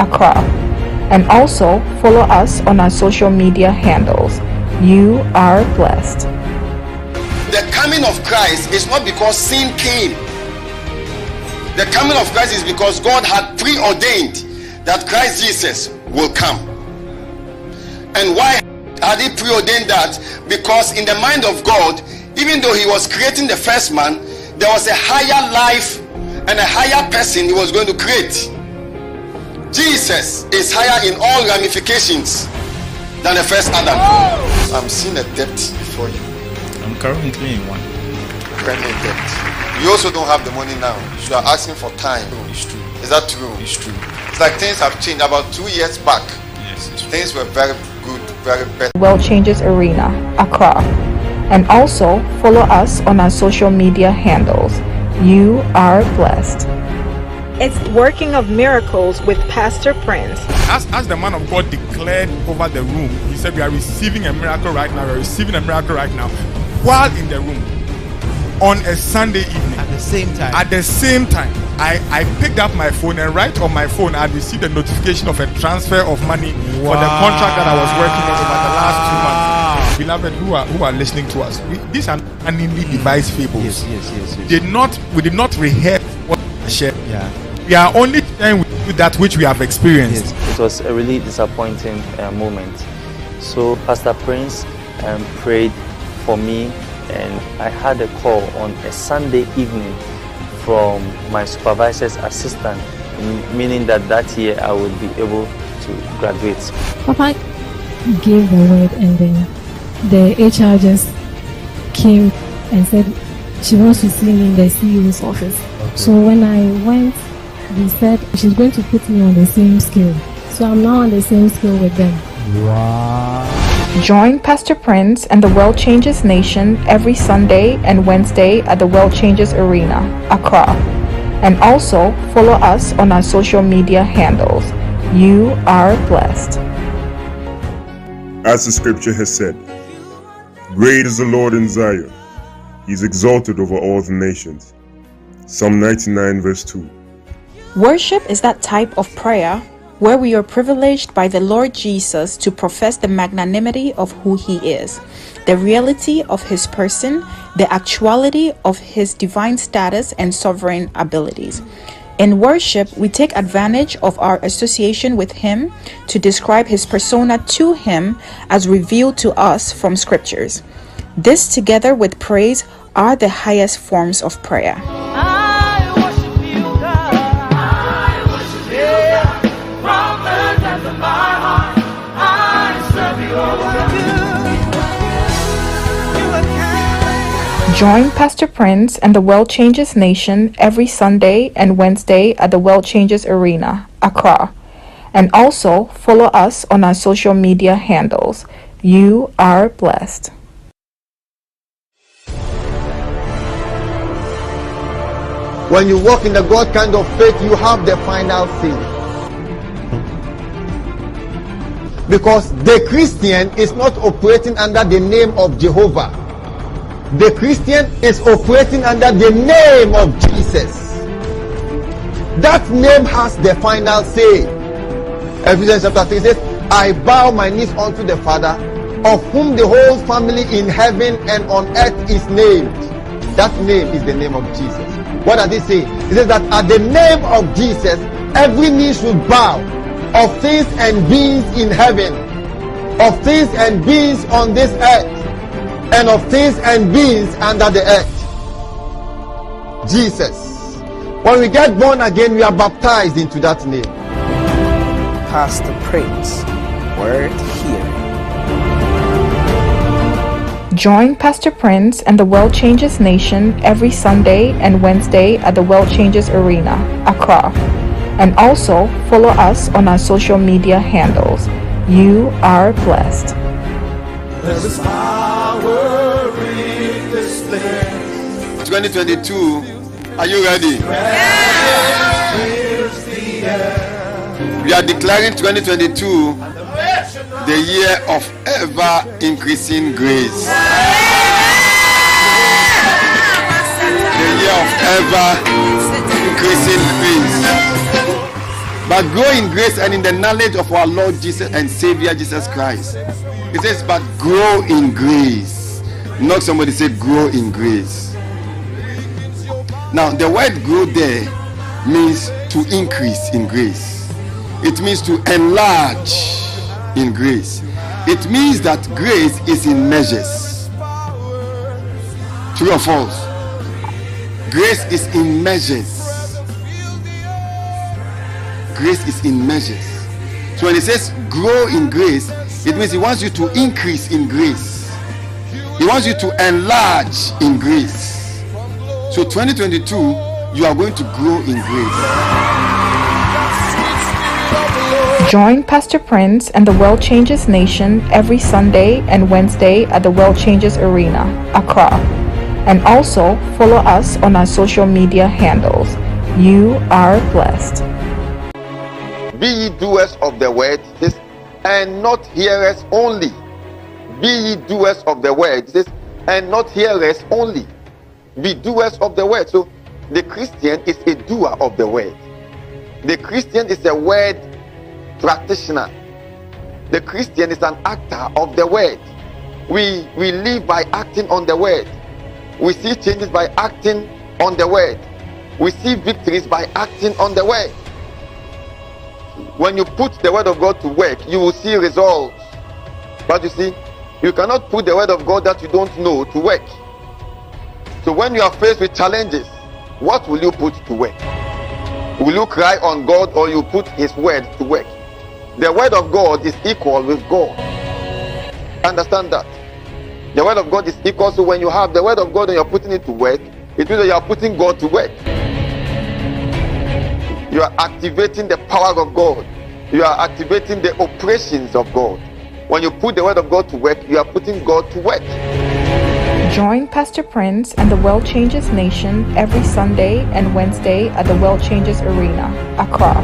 Accra. And also follow us on our social media handles. You are blessed. The coming of Christ is not because sin came. The coming of Christ is because God had preordained that Christ Jesus will come. And why had he preordained that? Because in the mind of God, even though he was creating the first man, there was a higher life and a higher person he was going to create. Jesus is higher in all ramifications than the first Adam. Oh. I'm seeing a debt before you. I'm currently in one. Currently in debt. You also don't have the money now. You are asking for time. Oh, it's true. Is that true? It's true. It's like things have changed. About two years back, Yes, it's true. things were very good, very better. World Changes Arena, Accra. And also follow us on our social media handles. You are blessed. It's Working of Miracles with Pastor Prince. As, as the man of God declared over the room, he said, We are receiving a miracle right now. We are receiving a miracle right now. While in the room, on a Sunday evening, At the same time, at the same time, I, I picked up my phone and right on my phone, I received a notification of a transfer of money for the contract that I was working on over the last two months. Beloved, who are who are listening to us, we, these are cunningly devised fables. yes, yes, yes, yes. Did not we did not rehearse what we shared. yeah. We are only sharing with you that which we have experienced. Yes. It was a really disappointing uh, moment. So Pastor Prince um, prayed for me, and I had a call on a Sunday evening from my supervisor's assistant, m- meaning that that year I would be able to graduate. Papa gave the word and then the HR just came and said she wants to see me in the CEO's office. So when I went, they said she's going to put me on the same scale. So I'm now on the same scale with them. Join Pastor Prince and the World Changes Nation every Sunday and Wednesday at the World Changes Arena, Accra. And also follow us on our social media handles. You are blessed. As the scripture has said, Great is the Lord in Zion, he is exalted over all the nations. Psalm 99, verse 2. Worship is that type of prayer where we are privileged by the Lord Jesus to profess the magnanimity of who He is, the reality of His person, the actuality of His divine status and sovereign abilities. In worship, we take advantage of our association with Him to describe His persona to Him as revealed to us from Scriptures. This, together with praise, are the highest forms of prayer. Join Pastor Prince and the World Changes Nation every Sunday and Wednesday at the World Changes Arena, Accra. And also follow us on our social media handles. You are blessed. When you walk in the God kind of faith, you have the final say. Because the Christian is not operating under the name of Jehovah. The Christian is operating under the name of Jesus. That name has the final say. Ephesians chapter 3 says, I bow my knees unto the Father, of whom the whole family in heaven and on earth is named. That name is the name of Jesus. What does it say? It says that at the name of Jesus, every knee should bow of things and beings in heaven, of things and beings on this earth, and of things and beings under the earth. Jesus. When we get born again, we are baptized into that name. Pastor Prince, word here. Join Pastor Prince and the World Changes Nation every Sunday and Wednesday at the World Changes Arena, Accra. And also follow us on our social media handles. You are blessed. There is power in this place. 2022, are you ready? We are declaring 2022 the year of ever increasing grace. The year of ever increasing grace. But grow in grace and in the knowledge of our Lord Jesus and Savior Jesus Christ. It says, but grow in grace. Not somebody say, grow in grace. Now, the word grow there means to increase in grace, it means to enlarge in grace. It means that grace is in measures. True or false? Grace is in measures. Grace is in measures. So when it says grow in grace, it means he wants you to increase in grace. He wants you to enlarge in grace. So 2022, you are going to grow in grace. Join Pastor Prince and the World Changes Nation every Sunday and Wednesday at the World Changes Arena, Accra. And also follow us on our social media handles. You are blessed. Be ye doers of the word, and not hearers only. Be ye doers of the word, and not hearers only. Be doers of the word. So the Christian is a doer of the word. The Christian is a word practitioner. The Christian is an actor of the word. We we live by acting on the word. We see changes by acting on the word. We see victories by acting on the word. When you put the word of God to work, you will see results. But you see, you cannot put the word of God that you don't know to work. So when you are faced with challenges, what will you put to work? Will you cry on God or you put his word to work? The word of God is equal with God. Understand that. The word of God is equal. So when you have the word of God and you're putting it to work, it means that you are putting God to work. You are activating the power of God. You are activating the operations of God. When you put the word of God to work, you are putting God to work. Join Pastor Prince and the World Changes Nation every Sunday and Wednesday at the World Changes Arena, Accra.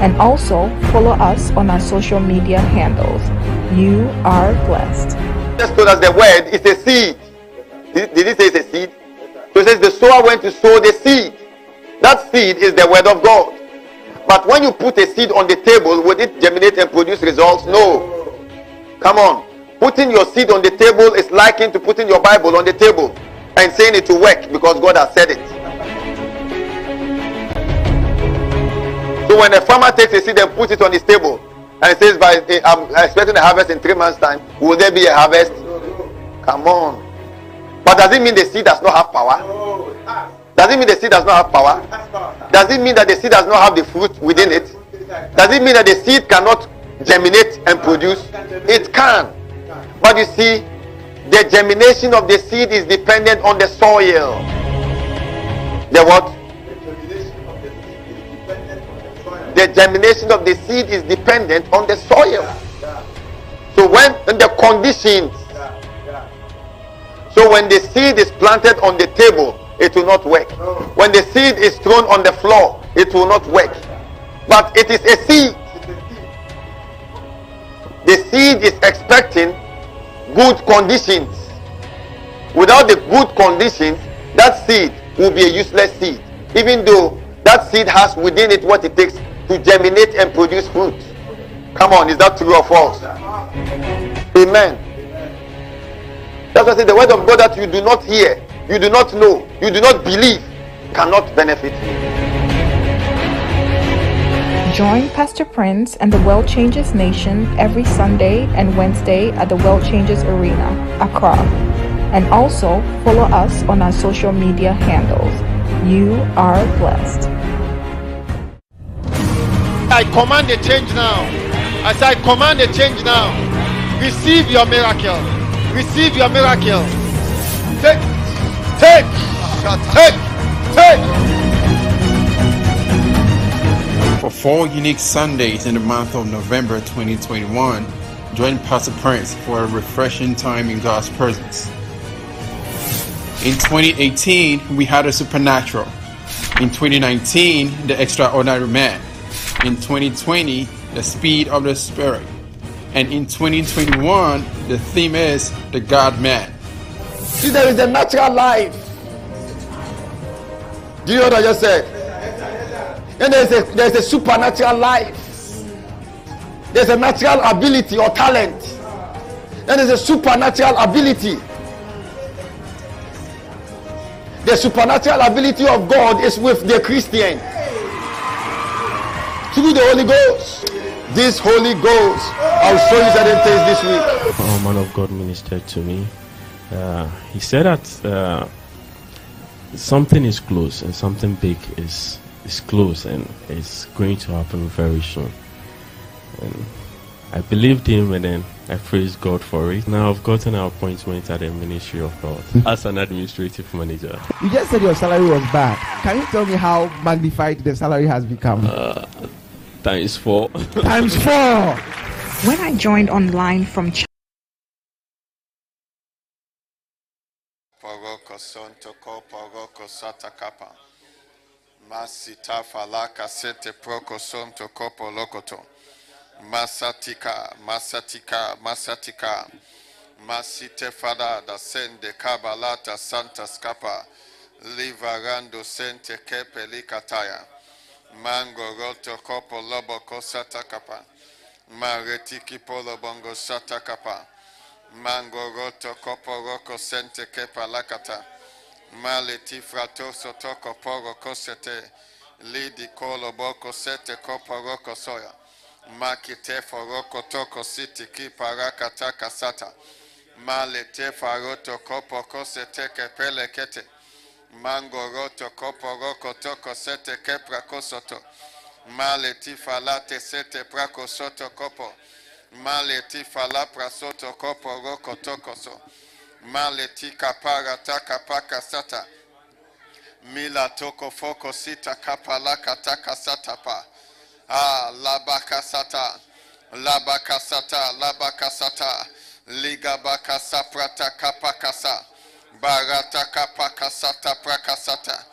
And also follow us on our social media handles. You are blessed. Just told us the word is a seed. Did, did he say it's a seed? So it says the sower went to sow the seed. That seed is the word of God. But when you put a seed on the table, would it germinate and produce results? No. Come on. Putting your seed on the table is likened to putting your Bible on the table and saying it will work because God has said it. So when a farmer takes a seed and puts it on his table and says, "By I'm expecting a harvest in three months' time," will there be a harvest? Come on. But does it mean the seed does not have power? Does it mean the seed does not have power? Does it mean that the seed does not have the fruit within it? Does it mean that the seed cannot germinate and produce? It can. But you see, the germination of the seed is dependent on the soil. The what? The germination of the seed is dependent on the soil. So when the conditions, so when the seed is planted on the table, it will not work. When the seed is thrown on the floor, it will not work. But it is a seed. The seed is expecting good conditions. Without the good conditions, that seed will be a useless seed. Even though that seed has within it what it takes to germinate and produce fruit. Come on, is that true or false? Amen. That's why I say the word of God that you do not hear, you do not know, you do not believe, cannot benefit you. Join Pastor Prince and the World Changes Nation every Sunday and Wednesday at the World Changes Arena, Accra. And also follow us on our social media handles. You are blessed. I command a change now. As I command a change now. Receive your miracle. Receive your miracle. Take, take, take, take. For four unique Sundays in the month of November 2021, join Pastor Prince for a refreshing time in God's presence. In 2018, we had a supernatural. In 2019, the extraordinary man. In 2020, the speed of the spirit. And in 2021, the theme is the God man. See, there is a natural life. Do you know what I just said? Then there's a there's a supernatural life. There's a natural ability or talent. Then there's a supernatural ability. The supernatural ability of God is with the Christian through the Holy Ghost. This Holy Ghost, I'll show you certain things this week. Oh, man of God ministered to me. Uh, he said that uh, something is close and something big is is close and it's going to happen very soon. And I believed him and then I praised God for it. Now I've gotten an appointment at the Ministry of God as an administrative manager. You just said your salary was bad. Can you tell me how magnified the salary has become? Uh, times four. Times four. When I joined online from Ch- sonto ko poroko sata kapa. Masita falaka sete proko sonto ko polokoto. Masatika, masatika, masatika. Masite fada da sende kabalata santa skapa. Livarando sente kepe likataya. Mango roto kopo lobo kosata kapa. Maretiki polo bongo sata kapa. Mango roto kopo roko sente kepa lakata. Maleti frato sotoko poro kosete. Lidi kolo boko sete kopo roko soya. Makite foroko toko siti ki paraka taka sata. Malete faroto kopo kosete kepele kete. Mango roto kopo roko toko sete kepra kosoto. Maleti falate sete prako soto kopo. Maleti fala prasoto kopo roko toko so. Maleti kapara taka paka sata. Mila toko foko sita kapalaka taka sata pa. Ah, labakasata, labakasata, labakasata, ligabakasa prata kapakasa, barata kapakasata prakasata,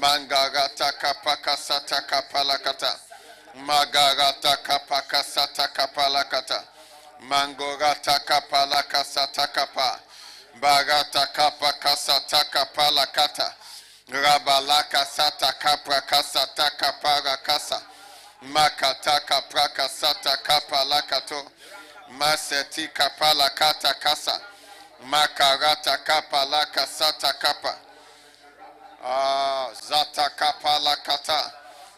mangarata kapakasata kapalakata, magarata kapakasata kapalakata, mangorata kapalakasata kapa, barata kapakasata kapalakata, rabalakasata kaprakasata kaparakasa, makataka prakasata kapalakato maseti kapalakata kasa. Makarata kapalaka sata kapa ah, zata kapalakata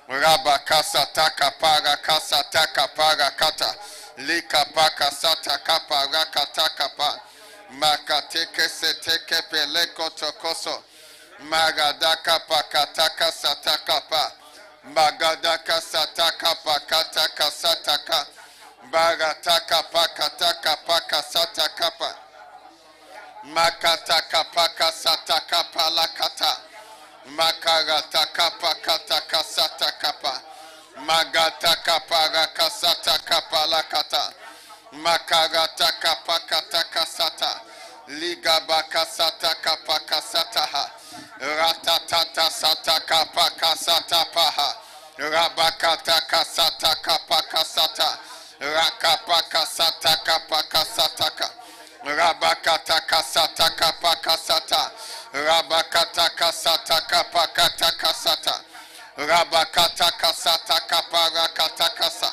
rabakasa taka para kasa taka para kata. Likapaka sata kapa rakata kapa makateke seteke peleko tokoso magadaka pakataka sataka pa Magadaka sataka pakata kasataka barataka pakataka pakasata kapa makataka pakasataka palakata makarataka pakata kasata kapa magataka parakasataka palakata makarataka pakata kasata ligabakasataka pakasataha ratatata sataka pakasata paha rabakata kasata kapakasata rakapakasata kapakasataka rabakata kasata kapakasata rabakata kasata kapakata kasata rabakata kasata kaparakata kasa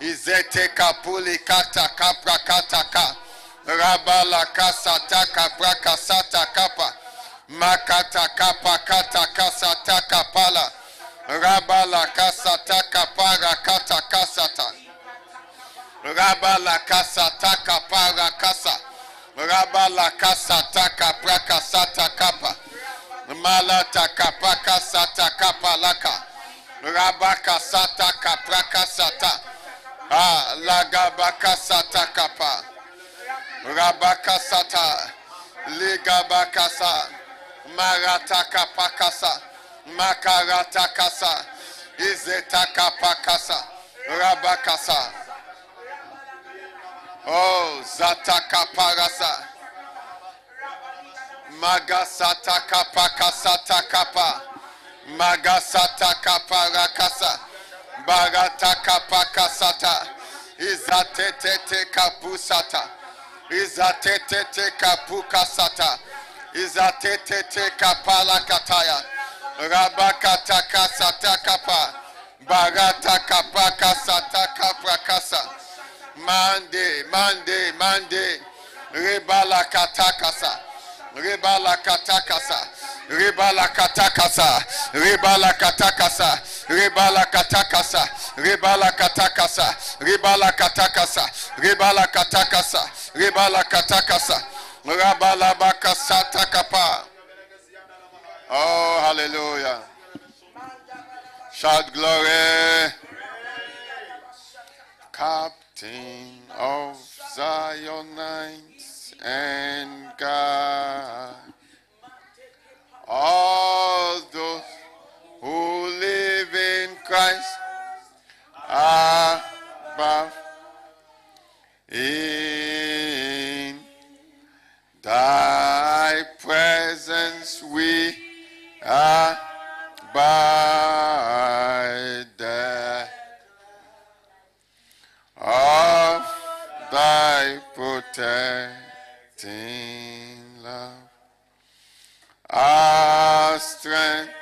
Izete kapuli kata kaprakata ka. Rabala kasata kaprakasata kapa. Makata kapa kata kasata kapala. Rabala kasata kapara kata kasata. Rabala kasata kapara kasa. Rabala kasata kapra kasata kapa. Malata kapa kasata kapalaka. Rabaka sata kapra kasata. Ah, Lagabakasatakapa. Rabakasata. Ligabakasa. Maratakapakasa. Makaratakasa. rabaka Rabakasa. Oh, Zatakaparasa. Magasatakapakasa takapa. Magasatakapa rakasa. Barata Kapakasata. Izatete Kapusata. Izatete Kapukasata. Izatete Kapalakataya. Rabakata Kasata Kapa. Barata Kapaka Sata Kaprakasa. Mande, Mande, Mande. Rebala Katakasa. Rebala Katakasa. Rebala Katakasa. Rebala Katakasa. Rebala Katakasa. Rebala Katakasa. Rebala Katakasa. Rebala Katakasa. Rebala Katakasa. Rabala Bakasata Kapa. Oh, hallelujah. Shout glory. Captain of Zionites and God. All those who live in Christ above in thy presence we the of thy protecting love, our strength,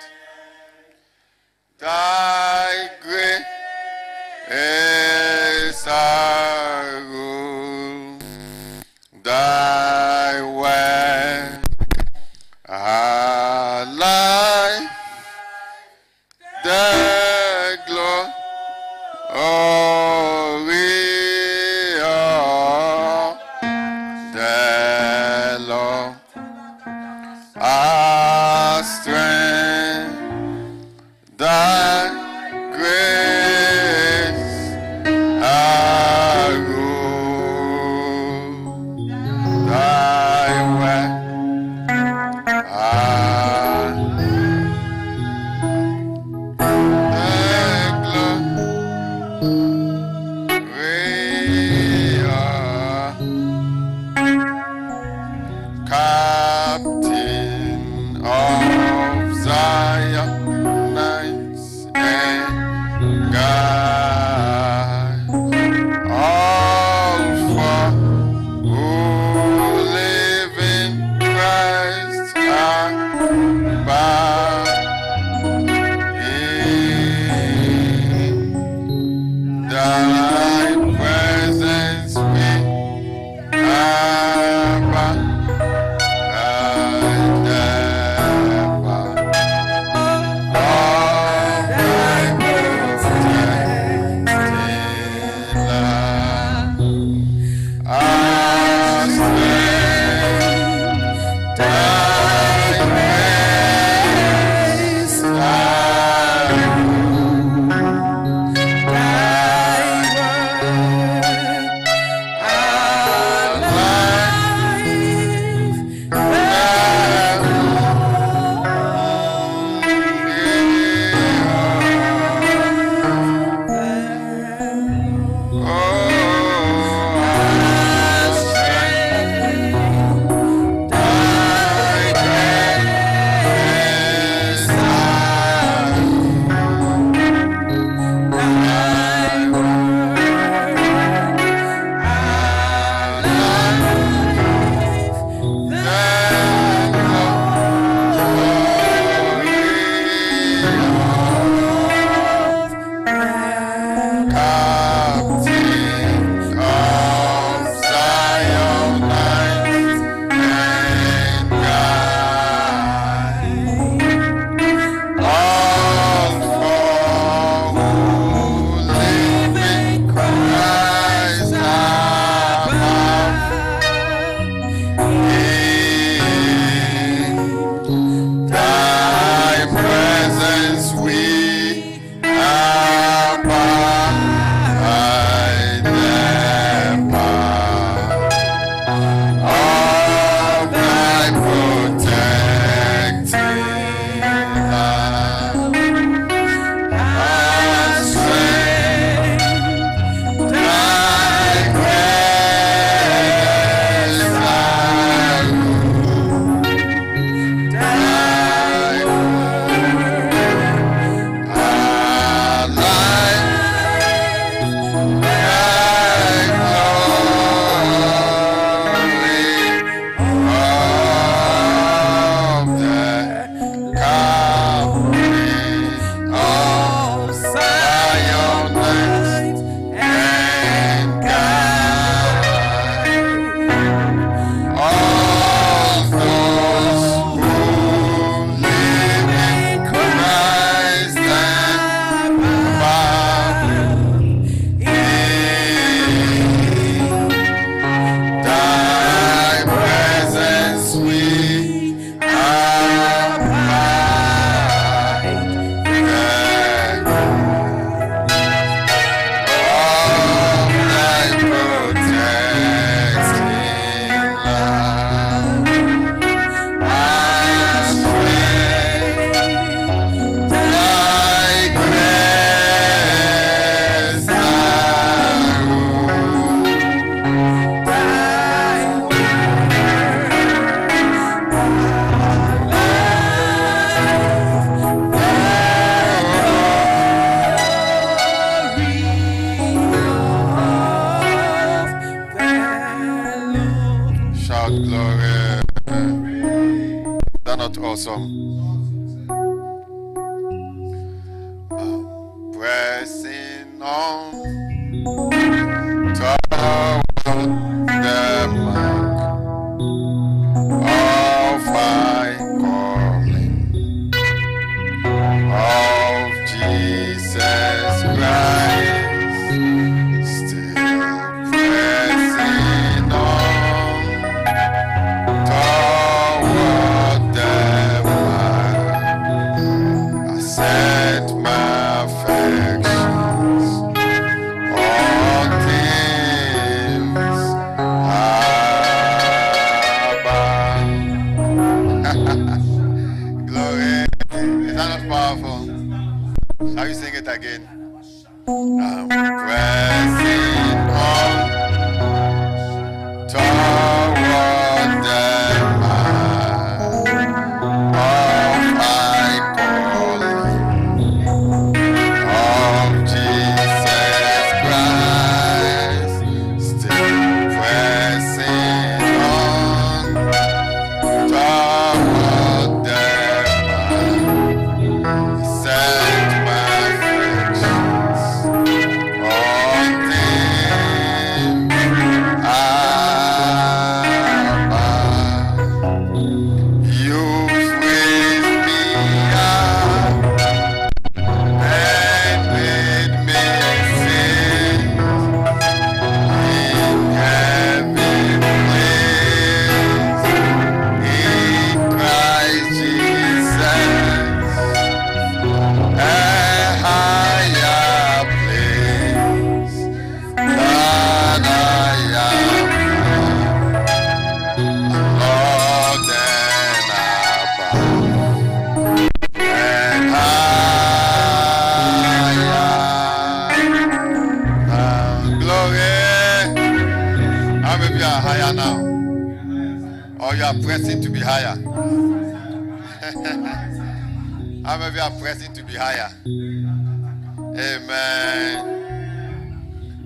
amen.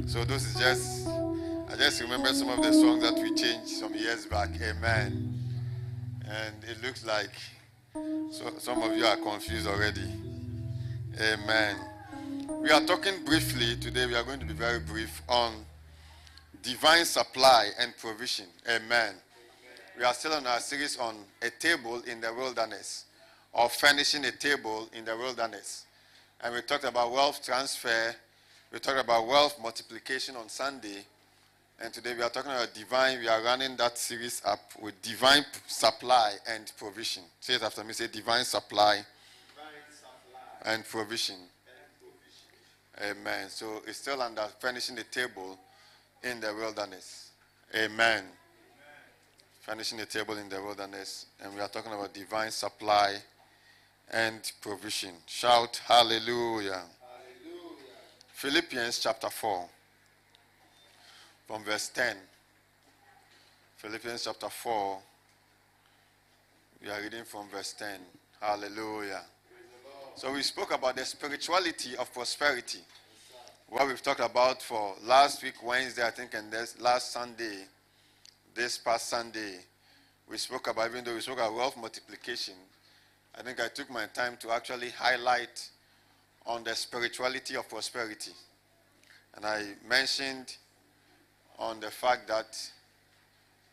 So those is just i just remember some of the songs that we changed some years back. Amen. And it looks like so some of you are confused already. Amen. We are talking briefly today. We are going to be very brief on divine supply and provision. Amen. We are still on our series on a table in the wilderness or furnishing a table in the wilderness. And we talked about wealth transfer, we talked about wealth multiplication on Sunday, and today we are talking about divine. We are running that series up with divine supply and provision. Say it after me say divine supply, and provision. Amen. So it's still under furnishing the table in the wilderness. Amen furnishing the table in the wilderness, and we are talking about divine supply and provision. Shout hallelujah. Philippians chapter 4, from verse 10. Philippians chapter 4, we are reading from verse 10. Hallelujah. So we spoke about the spirituality of prosperity. What we've talked about for last week, Wednesday, I think, and this last Sunday, this past Sunday, we spoke about, even though we spoke about wealth multiplication, I think I took my time to actually highlight on the spirituality of prosperity. And I mentioned on the fact that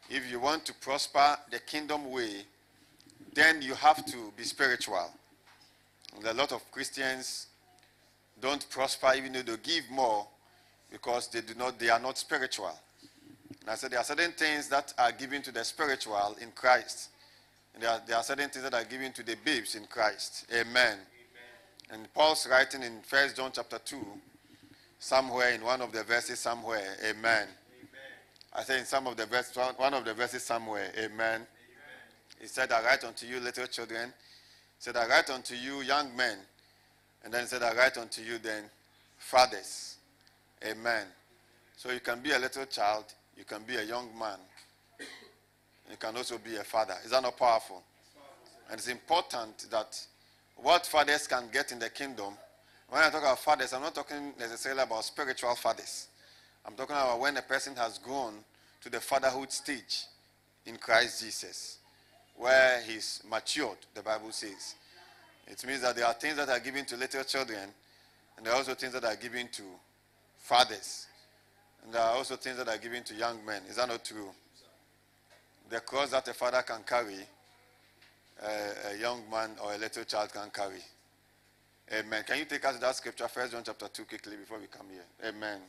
if you want to prosper the kingdom way, then you have to be spiritual. And a lot of Christians don't prosper even though they give more because they do not they are not spiritual. And I said there are certain things that are given to the spiritual in Christ. There are, there are certain things that are given to the babes in Christ. Amen. And Paul's writing in First John chapter 2, somewhere in one of the verses somewhere. Amen. I say in some of the verses, one of the verses somewhere. Amen. He said, I write unto you little children. He said, I write unto you young men. And then he said, I write unto you then fathers. Amen. So you can be a little child, you can be a young man, you can also be a father. Is that not powerful? And it's important that what fathers can get in the kingdom, when I talk about fathers, I'm not talking necessarily about spiritual fathers. I'm talking about when a person has grown to the fatherhood stage in Christ Jesus, where he's matured, the Bible says. It means that there are things that are given to little children, and there are also things that are given to fathers. And there are also things that are given to young men. Is that not true? The cross that a father can carry, uh, a young man or a little child can carry. Amen. Can you take us to that scripture, First John chapter 2, quickly before we come here? Amen.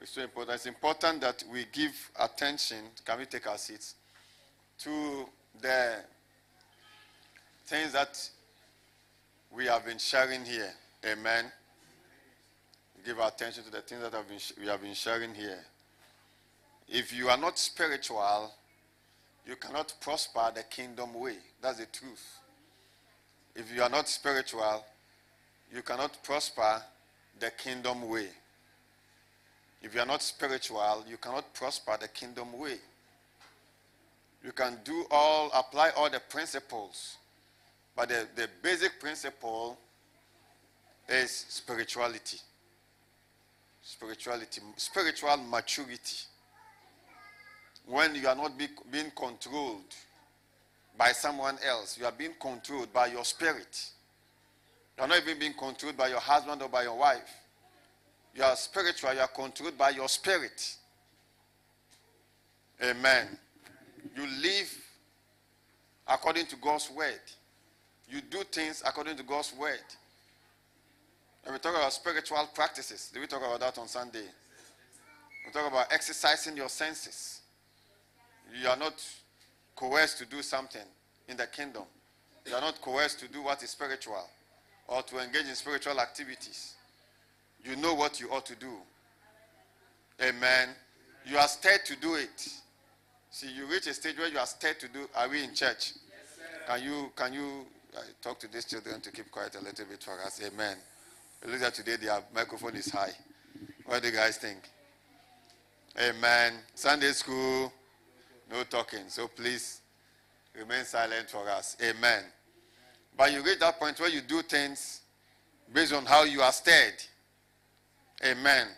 It's so important. It's important that we give attention. Can we take our seats? To the things that we have been sharing here. Amen. Give our attention to the things that have been, we have been sharing here. If you are not spiritual, you cannot prosper the kingdom way. That's the truth. If you are not spiritual, you cannot prosper the kingdom way. If you are not spiritual, you cannot prosper the kingdom way. You can do all, apply all the principles, but the, the basic principle is spirituality. Spirituality, spiritual maturity. When you are not be, being controlled by someone else, you are being controlled by your spirit. You are not even being controlled by your husband or by your wife. You are spiritual, you are controlled by your spirit. Amen. You live according to God's word. You do things according to God's word. And we talk about spiritual practices. Did we talk about that on Sunday? We talk about exercising your senses. You are not coerced to do something in the kingdom. You are not coerced to do what is spiritual or to engage in spiritual activities. You know what you ought to do. Amen. You are stirred to do it. See, you reach a stage where you are stirred to do. Are we in church? can you can you uh, talk to these children to keep quiet a little bit for us? Amen. Looks like today their microphone is high. What do you guys think? Amen. Sunday school, no talking. So please remain silent for us. Amen. But you reach that point where you do things based on how you are stirred. Amen. Amen.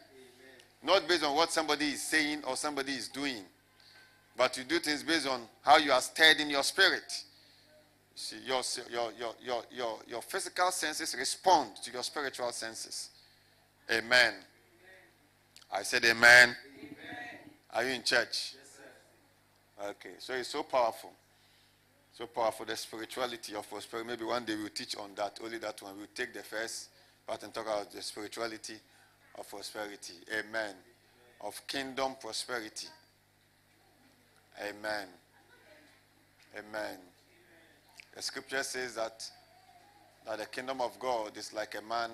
Not based on what somebody is saying or somebody is doing, but you do things based on how you are stirred in your spirit. See, your, your, your, your, your, your physical senses respond to your spiritual senses. Amen. amen. I said amen. amen. Are you in church? Okay, so it's so powerful. So powerful, the spirituality of prosperity. Maybe one day we'll teach on that, only that one. We'll take the first part and talk about the spirituality of prosperity. Amen. Of kingdom prosperity. Amen. Amen. The scripture says that, that the kingdom of God is like a man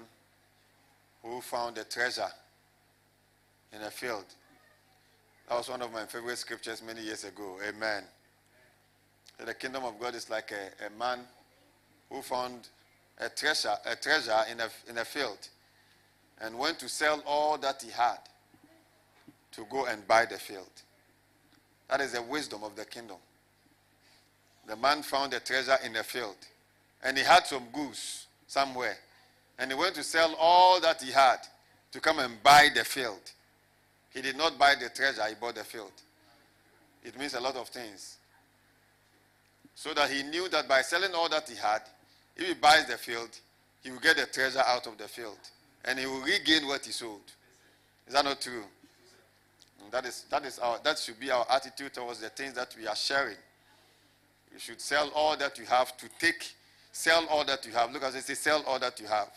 who found a treasure in a field. That was one of my favorite scriptures many years ago. Amen. The kingdom of God is like a, a man who found a treasure, a treasure in a, in a field and went to sell all that he had to go and buy the field. That is the wisdom of the kingdom. The man found a treasure in a field and he had some goose somewhere and he went to sell all that he had to come and buy the field. He did not buy the treasure, he bought the field. It means a lot of things. So that he knew that by selling all that he had, if he buys the field, he will get the treasure out of the field and he will regain what he sold. Is that not true? Mm, that is that is our that should be our attitude towards the things that we are sharing. You should sell all that you have to take, sell all that you have. Look at it, say, sell all that you have.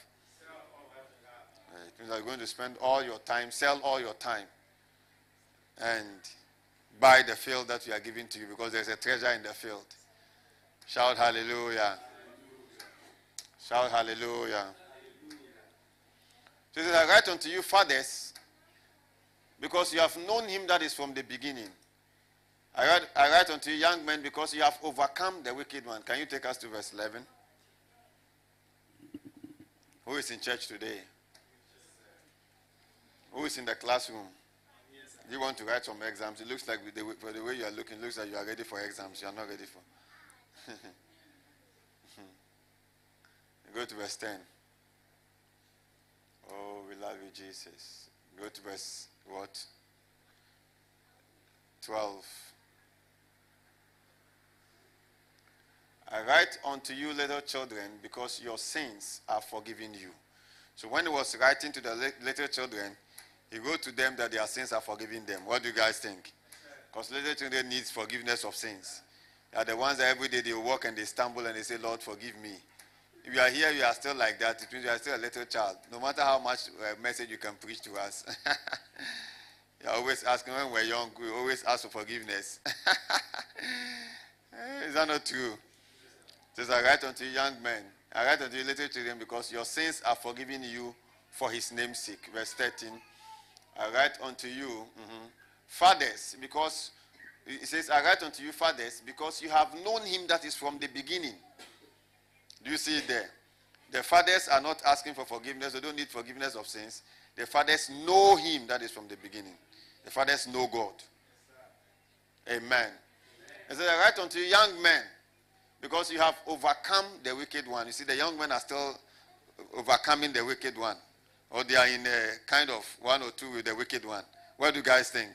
It means you're going to spend all your time, sell all your time, and buy the field that we are giving to you because there's a treasure in the field. Shout hallelujah. Shout hallelujah. So he says, I write unto you, fathers, because you have known him that is from the beginning. I write, I write unto you, young men, because you have overcome the wicked one. Can you take us to verse 11? Who is in church today? Who is in the classroom? You want to write some exams? It looks like, the, for the way you are looking, it looks like you are ready for exams. You are not ready for. Go to verse 10. Oh, we love you, Jesus. Go to verse what? 12. I write unto you, little children, because your sins are forgiven you. So when he was writing to the little children, he wrote to them that their sins are forgiven them. What do you guys think? Little children need forgiveness of sins. They are the ones that every day they walk and they stumble and they say, Lord, forgive me. If you are here, you are still like that. It means you are still a little child. No matter how much uh, message you can preach to us. you are always asking when we're young, we always ask for forgiveness. Eh, Is that not true? Says, I write unto you, young men, I write unto you, little children, because your sins are forgiven you for his name's sake. Verse 13. I write unto you, mhm, fathers, because it says, I write unto you, fathers, because you have known him that is from the beginning. Do you see it there? The fathers are not asking for forgiveness, they don't need forgiveness of sins. The fathers know him that is from the beginning. The fathers know God. Amen. It says, I write unto you, young men, because you have overcome the wicked one. You see, the young men are still overcoming the wicked one. Or they are in a kind of one or two with the wicked one. What do you guys think?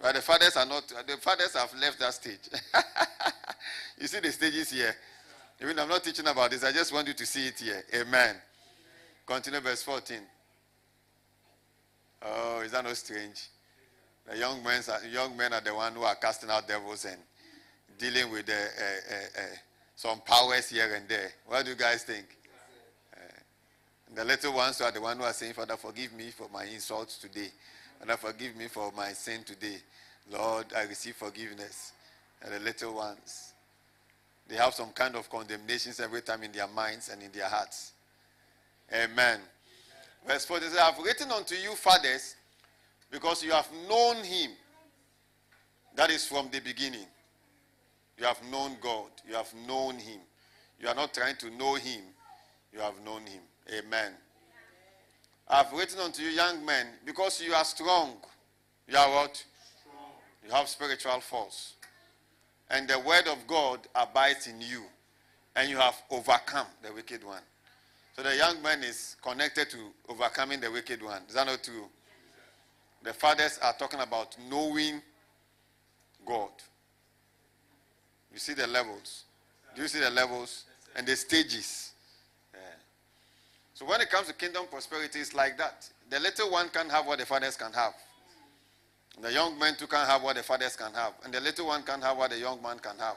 But the fathers are not, the fathers have left that stage. you see the stages here. Even I'm not teaching about this, I just want you to see it here. Amen. Continue verse 14. Oh, is that not strange? The young men, are, young men are the one who are casting out devils and dealing with the, uh, uh, uh, some powers here and there. What do you guys think? The little ones are the one who are saying, Father, forgive me for my insults today. Father, forgive me for my sin today. Lord, I receive forgiveness. And the little ones, they have some kind of condemnations every time in their minds and in their hearts. Amen. Verse 4 says, I have written unto you, fathers, because you have known him. That is from the beginning. You have known God. You have known him. You are not trying to know him. You have known him. Amen. I have written unto you, young men, because you are strong. You are what? Strong. You have spiritual force. And the word of God abides in you. And you have overcome the wicked one. So the young man is connected to overcoming the wicked one. Is that not true? The fathers are talking about knowing God. You see the levels. Do you see the levels and the stages? So when it comes to kingdom prosperity, it's like that. The little one can have what the fathers can have. The young man too can have what the fathers can have. And the little one can have what the young man can have.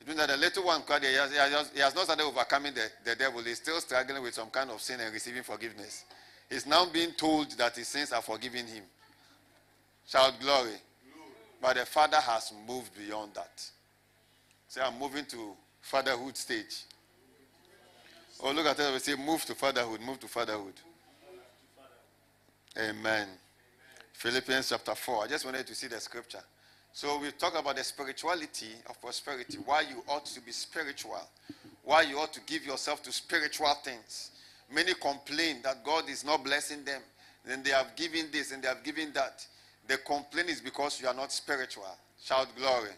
It means that the little one, he has, he has, he has not started overcoming the, the devil. He's still struggling with some kind of sin and receiving forgiveness. He's now being told that his sins are forgiven him. Shout glory. But the father has moved beyond that. Say, I'm moving to fatherhood stage. Oh, look at it. We say, move to fatherhood, move to fatherhood. Amen. Philippians chapter 4. I just wanted to see the scripture. So we talk about the spirituality of prosperity, why you ought to be spiritual, why you ought to give yourself to spiritual things. Many complain that God is not blessing them. Then they have given this and they have given that. The complaint is because you are not spiritual. Shout glory.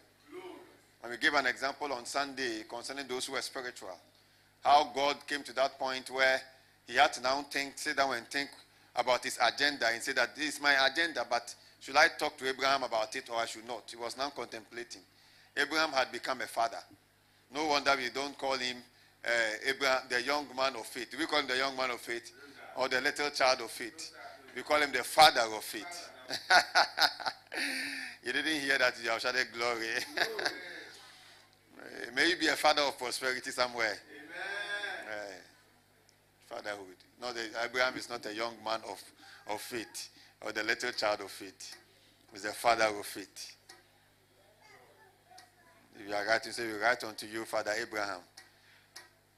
And we gave an example on Sunday concerning those who are spiritual. How God came to that point where he had to now think, sit down and think about his agenda and say that this is my agenda, but should I talk to Abraham about it or I should not? He was now contemplating. Abraham had become a father. No wonder we don't call him uh, Abraham, the young man of faith. We call him the young man of faith or the little child of faith? We call him the father of faith. you didn't hear that you have shouted glory. May you be a father of prosperity somewhere. Uh, fatherhood. No, the, Abraham is not a young man of, of faith or the little child of faith. He's the father of faith. If you are writing, say, we write unto you, Father Abraham,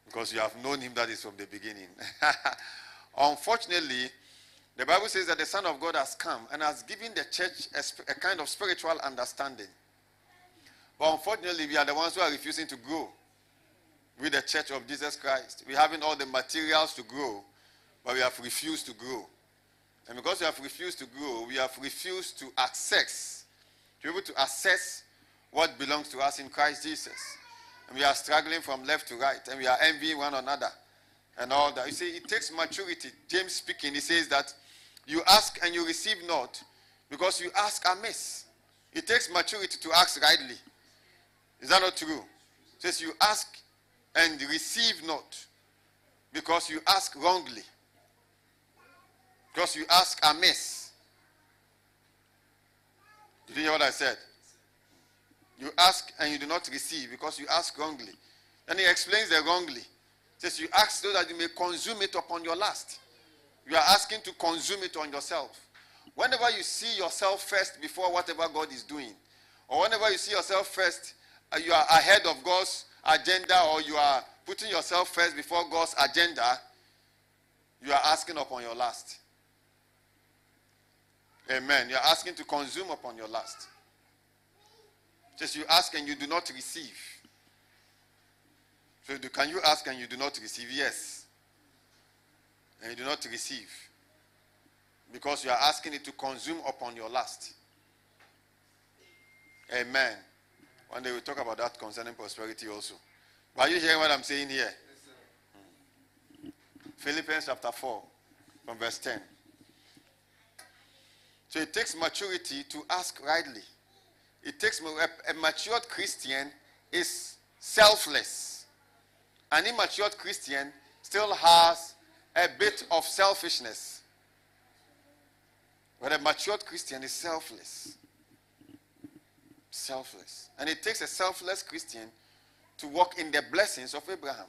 because you have known him that is from the beginning. Unfortunately, the Bible says that the Son of God has come and has given the church a, a kind of spiritual understanding. But unfortunately, we are the ones who are refusing to grow with the church of Jesus Christ. We're having all the materials to grow, but we have refused to grow. And because we have refused to grow, we have refused to access, to be able to assess what belongs to us in Christ Jesus. And we are struggling from left to right, and we are envying one another and all that. You see, it takes maturity. James speaking, he says that you ask and you receive not because you ask amiss. It takes maturity to ask rightly. Is that not true? says you ask and receive not because you ask wrongly. Because you ask amiss. Did you hear what I said? You ask and you do not receive because you ask wrongly. And he explains the wrongly. Says you ask so that you may consume it upon your lust. You are asking to consume it on yourself. Whenever you see yourself first before whatever God is doing, or whenever you see yourself first, uh, you are ahead of God's agenda, or you are putting yourself first before God's agenda, you are asking upon your last. Amen. You are asking to consume upon your last. Just you ask and you do not receive. So do, can you ask and you do not receive? Yes. And you do not receive. Because you are asking it to consume upon your last. Amen. One day we'll talk about that concerning prosperity also. But are you hearing what I'm saying here? Hmm. Philippians chapter 4, from verse 10. So it takes maturity to ask rightly. It takes a, a matured Christian is selfless. An immature Christian still has a bit of selfishness. But a matured Christian is selfless. Selfless. And it takes a selfless Christian to walk in the blessings of Abraham.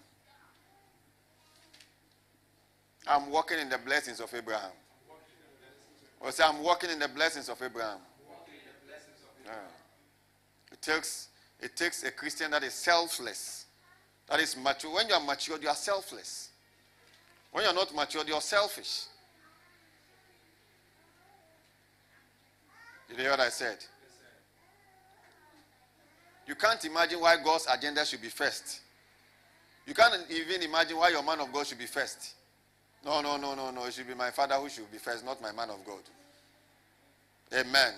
I'm walking in the blessings of Abraham. Or say, I'm walking in the blessings of Abraham. Yeah. It takes it takes a Christian that is selfless, that is mature. When you are mature, you are selfless. When you are not mature, you are selfish. Did you hear what I said? You can't imagine why God's agenda should be first. You can't even imagine why your man of God should be first. No, no, no, no, no. It should be my father who should be first, not my man of God. Amen.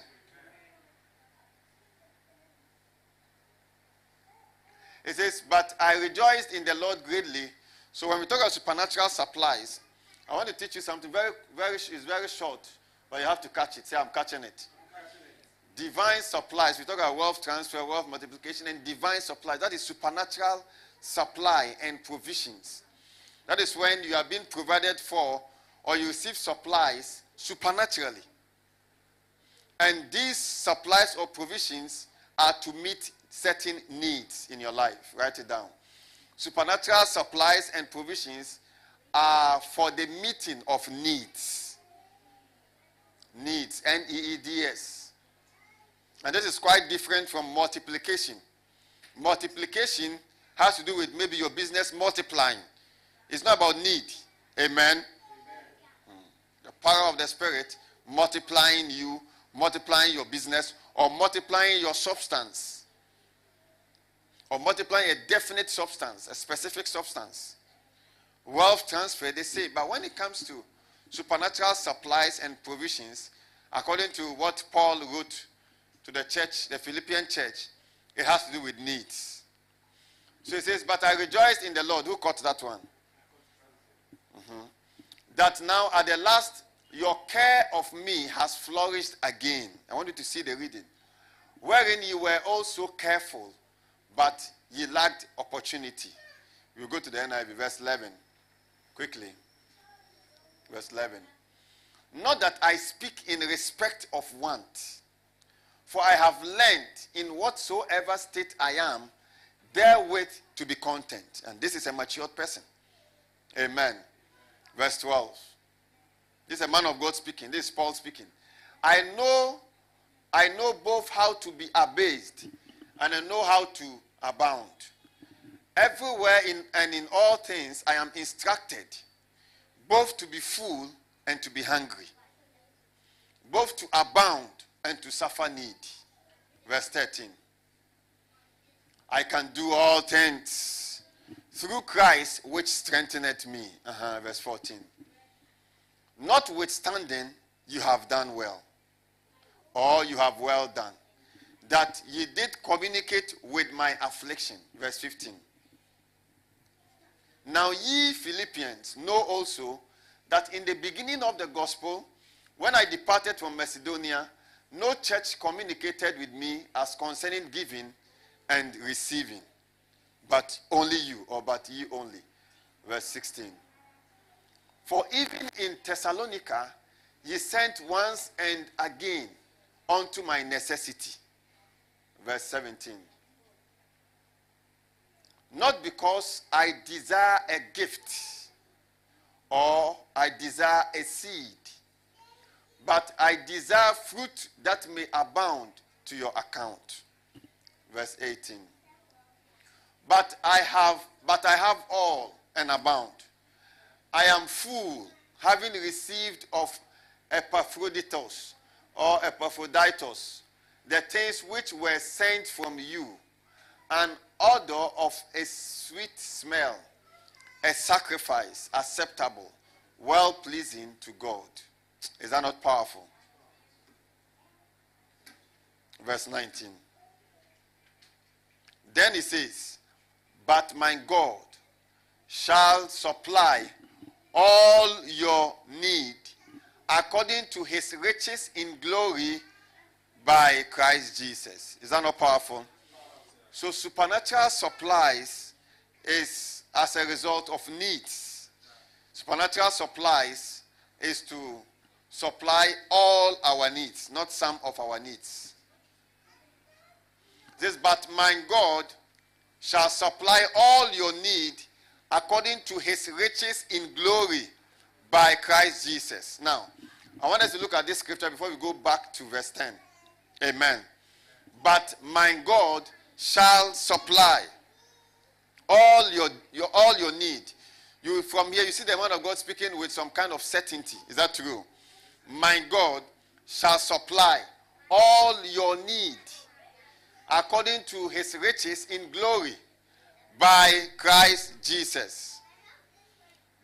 It says, But I rejoiced in the Lord greatly. So when we talk about supernatural supplies, I want to teach you something very, very, it's very short, but you have to catch it. Say, I'm catching it. Divine supplies. We talk about wealth transfer, wealth multiplication, and divine supplies. That is supernatural supply and provisions. That is when you are being provided for or you receive supplies supernaturally. And these supplies or provisions are to meet certain needs in your life. Write it down. Supernatural supplies and provisions are for the meeting of needs. Needs. N E E D S. And this is quite different from multiplication. Multiplication has to do with maybe your business multiplying. It's not about need. Amen. Amen. The power of the Spirit multiplying you, multiplying your business, or multiplying your substance. Or multiplying a definite substance, a specific substance. Wealth transfer, they say, but when it comes to supernatural supplies and provisions, according to what Paul wrote to the church, the Philippian church, it has to do with needs. So he says, But I rejoiced in the Lord. Who caught that one? Mm-hmm. That now at the last, your care of me has flourished again. I want you to see the reading. Wherein you were also careful, but ye lacked opportunity. We'll go to the NIV, verse 11. Quickly. Verse 11. Not that I speak in respect of want, for I have learned in whatsoever state I am, therewith to be content. And this is a matured person. Amen. Verse 12. This is a man of God speaking. This is Paul speaking. I know, I know both how to be abased and I know how to abound. Everywhere in, and in all things I am instructed both to be full and to be hungry, both to abound and to suffer need. Verse 13. I can do all things through Christ which strengtheneth me. Uh-huh, verse 14. Notwithstanding, you have done well, or you have well done, that ye did communicate with my affliction. Verse 15. Now ye Philippians know also that in the beginning of the gospel, when I departed from Macedonia, no church communicated with me as concerning giving and receiving. but only you, or but ye only. Verse 16. For even in Thessalonica, ye sent once and again unto my necessity. Verse 17. Not because I desire a gift or I desire a seed, but I desire fruit that may abound to your account. Verse 18. But I have but I have all and abound. I am full, having received of Epaphroditus or Epaphroditus the things which were sent from you, an odor of a sweet smell, a sacrifice acceptable, well pleasing to God. Is that not powerful? Verse 19. Then he says, But my God shall supply all your need according to his riches in glory by Christ Jesus. Is that not powerful? So supernatural supplies is as a result of needs. Supernatural supplies is to supply all our needs, not some of our needs. This, but my God shall supply all your need according to his riches in glory by Christ Jesus. Now, I want us to look at this scripture before we go back to verse 10. Amen. But my God shall supply all your, your all your need. You from here you see the man of God speaking with some kind of certainty. Is that true? My God shall supply all your need according to his riches in glory by Christ Jesus.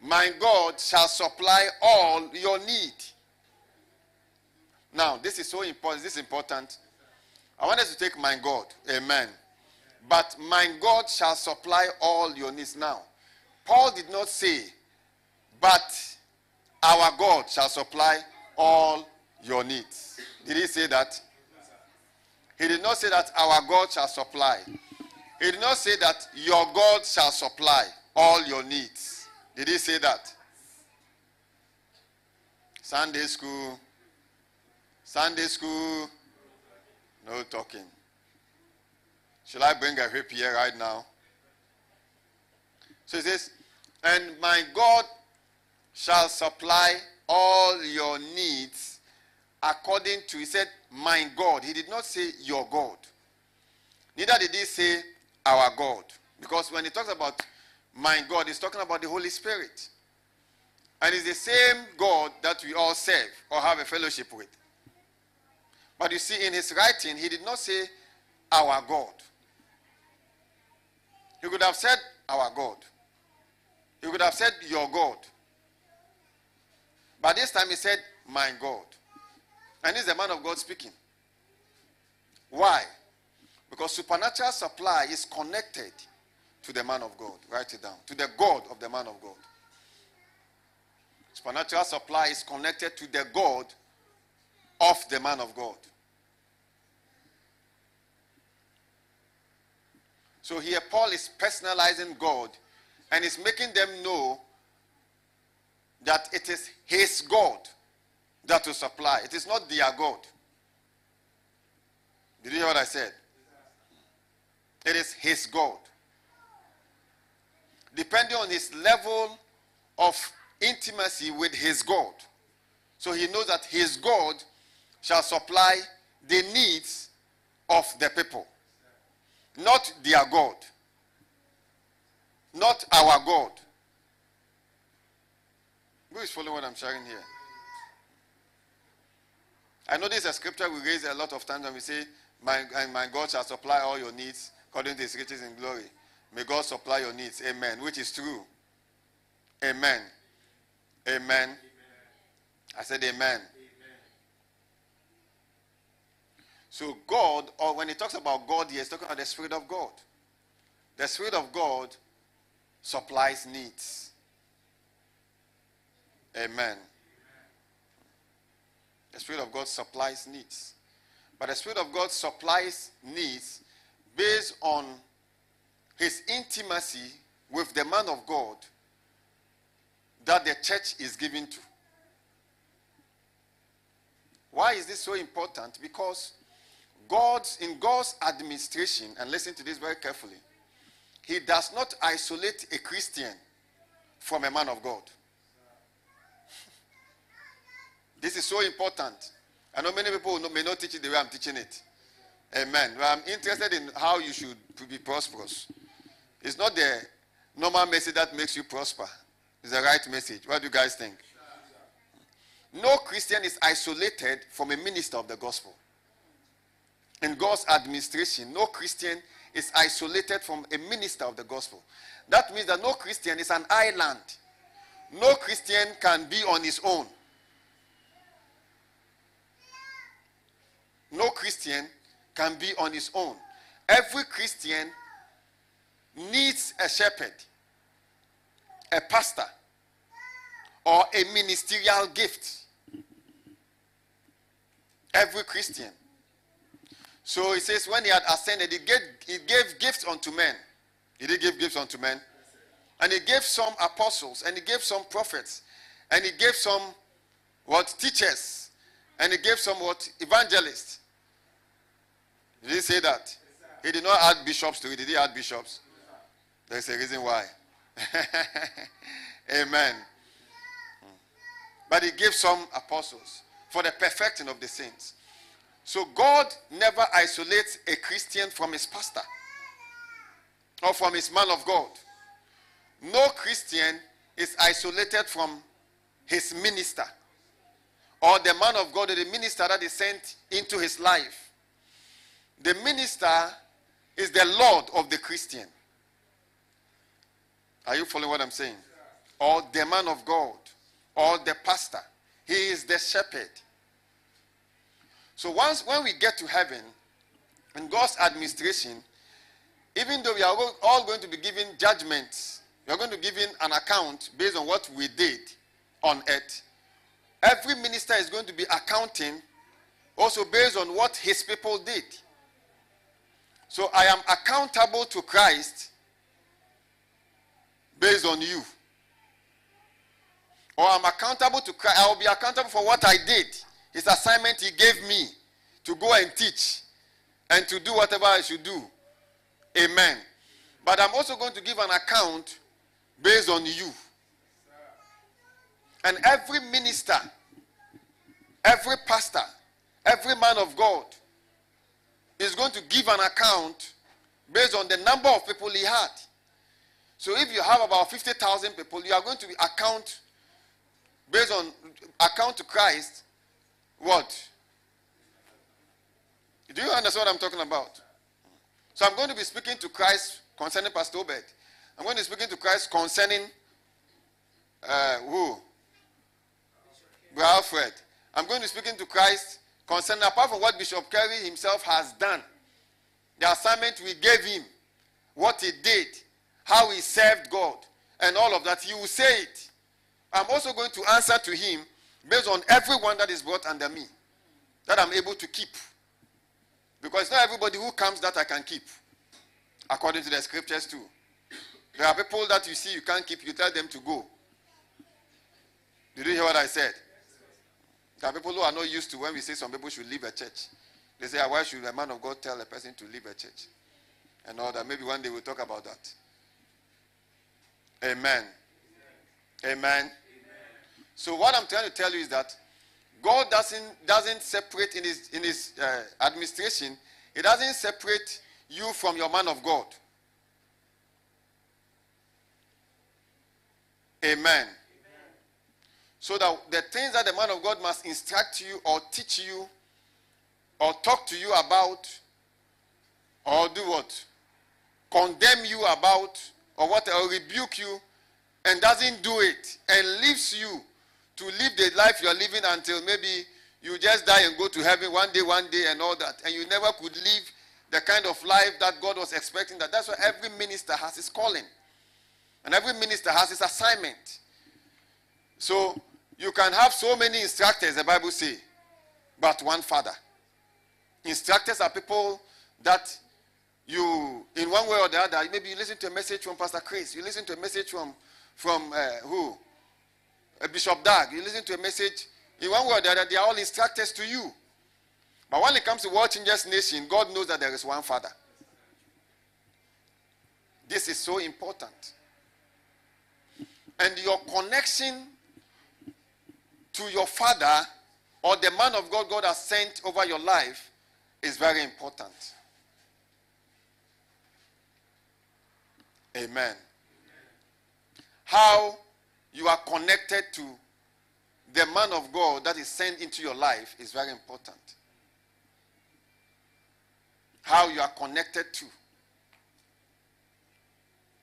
My God shall supply all your need. Now, this is so important. This is important. I want us to take my God. Amen. But my God shall supply all your needs. Now, Paul did not say, but our God shall supply all your needs. Did he say that? He did not say that our God shall supply. He did not say that your God shall supply all your needs. Did he say that? Sunday school. Sunday school. No talking. Shall I bring a whip here right now? So it says, And my God shall supply all your needs according to, he said, my God. He did not say your God. Neither did he say our God. Because when he talks about my God, he's talking about the Holy Spirit. And it's the same God that we all serve or have a fellowship with. But you see, in his writing, he did not say our God. He could have said our God. He could have said your God. But this time he said my God. And he's the man of God speaking. Why? Because supernatural supply is connected to the man of God. Write it down. To the God of the man of God. Supernatural supply is connected to the God of the man of God. So here, Paul is personalizing God and is making them know that it is his God that will supply. It is not their God. Did you hear what I said? It is his God. Depending on his level of intimacy with his God. So he knows that his God shall supply the needs of the people, not their God, not our God. Who is following what I'm sharing here? I know this is a scripture we raise a lot of times when we say, my, and my God shall supply all your needs according to his riches in glory. May God supply your needs. Amen. Which is true. Amen. Amen. amen. I said amen. amen. So God, or when he talks about God, he is talking about the Spirit of God. The Spirit of God supplies needs. Amen. The Spirit of God supplies needs. But the Spirit of God supplies needs based on his intimacy with the man of God that the church is given to. Why is this so important? Because God's in God's administration, and listen to this very carefully, He does not isolate a Christian from a man of God. This is so important. I know many people may not teach it the way I'm teaching it. Amen. But I'm interested in how you should be prosperous. It's not the normal message that makes you prosper. It's the right message. What do you guys think? No Christian is isolated from a minister of the gospel. In God's administration, no Christian is isolated from a minister of the gospel. That means that no Christian is an island. No Christian can be on his own. No Christian can be on his own. Every Christian needs a shepherd, a pastor, or a ministerial gift. Every Christian. So he says, when he had ascended, he gave, he gave gifts unto men. He did give gifts unto men. And he gave some apostles, and he gave some prophets, and he gave some what teachers, and he gave some what evangelists. Did he say that? He did not add bishops to it. Did he add bishops? There's a reason why. Amen. But he gave some apostles for the perfecting of the saints. So God never isolates a Christian from his pastor or from his man of God. No Christian is isolated from his minister or the man of God or the minister that is sent into his life. The minister is the Lord of the Christian. Are you following what I'm saying? Or the man of God, or the pastor. He is the shepherd. So once when we get to heaven, in God's administration, even though we are all going to be given judgments, we are going to give in an account based on what we did on earth. Every minister is going to be accounting also based on what his people did. So I am accountable to Christ based on you. Or I'm accountable to Christ. I will be accountable for what I did. His assignment he gave me to go and teach and to do whatever I should do. Amen. But I'm also going to give an account based on you. And every minister, every pastor, every man of God is going to give an account based on the number of people he had. So if you have about 50,000 people, you are going to be account based on account to Christ what? Do you understand what I'm talking about? So I'm going to be speaking to Christ concerning Pastor Obed. I'm going to be speaking to Christ concerning uh, who? Alfred. I'm going to be speaking to Christ concerning, apart from what Bishop Kerry himself has done, the assignment we gave him, what he did, how he served God, and all of that, he will say it. I'm also going to answer to him based on everyone that is brought under me that I'm able to keep. Because not everybody who comes that I can keep, according to the scriptures, too. There are people that you see you can't keep, you tell them to go. Did you hear what I said? There are people who are not used to when we say some people should leave a church. They say, why should a man of God tell a person to leave a church? And all that. Maybe one day we'll talk about that. Amen. Amen. Amen. So what I'm trying to tell you is that God doesn't doesn't separate in his in his uh, administration. He doesn't separate you from your man of God. Amen. So that the things that the man of God must instruct you or teach you or talk to you about or do what? Condemn you about or what or rebuke you and doesn't do it and leaves you to live the life you're living until maybe you just die and go to heaven one day, one day, and all that. And you never could live the kind of life that God was expecting. That that's why every minister has his calling, and every minister has his assignment. So you can have so many instructors, the Bible say, but one father. Instructors are people that you, in one way or the other, maybe you listen to a message from Pastor Chris, you listen to a message from, from uh, who? Uh, Bishop Dag, you listen to a message, in one way or the other, they are all instructors to you. But when it comes to World Changers Nation, God knows that there is one Father. This is so important. And your connection to your Father or the man of God God has sent over your life is very important. Amen. How you are connected to the man of God that is sent into your life is very important. How you are connected to.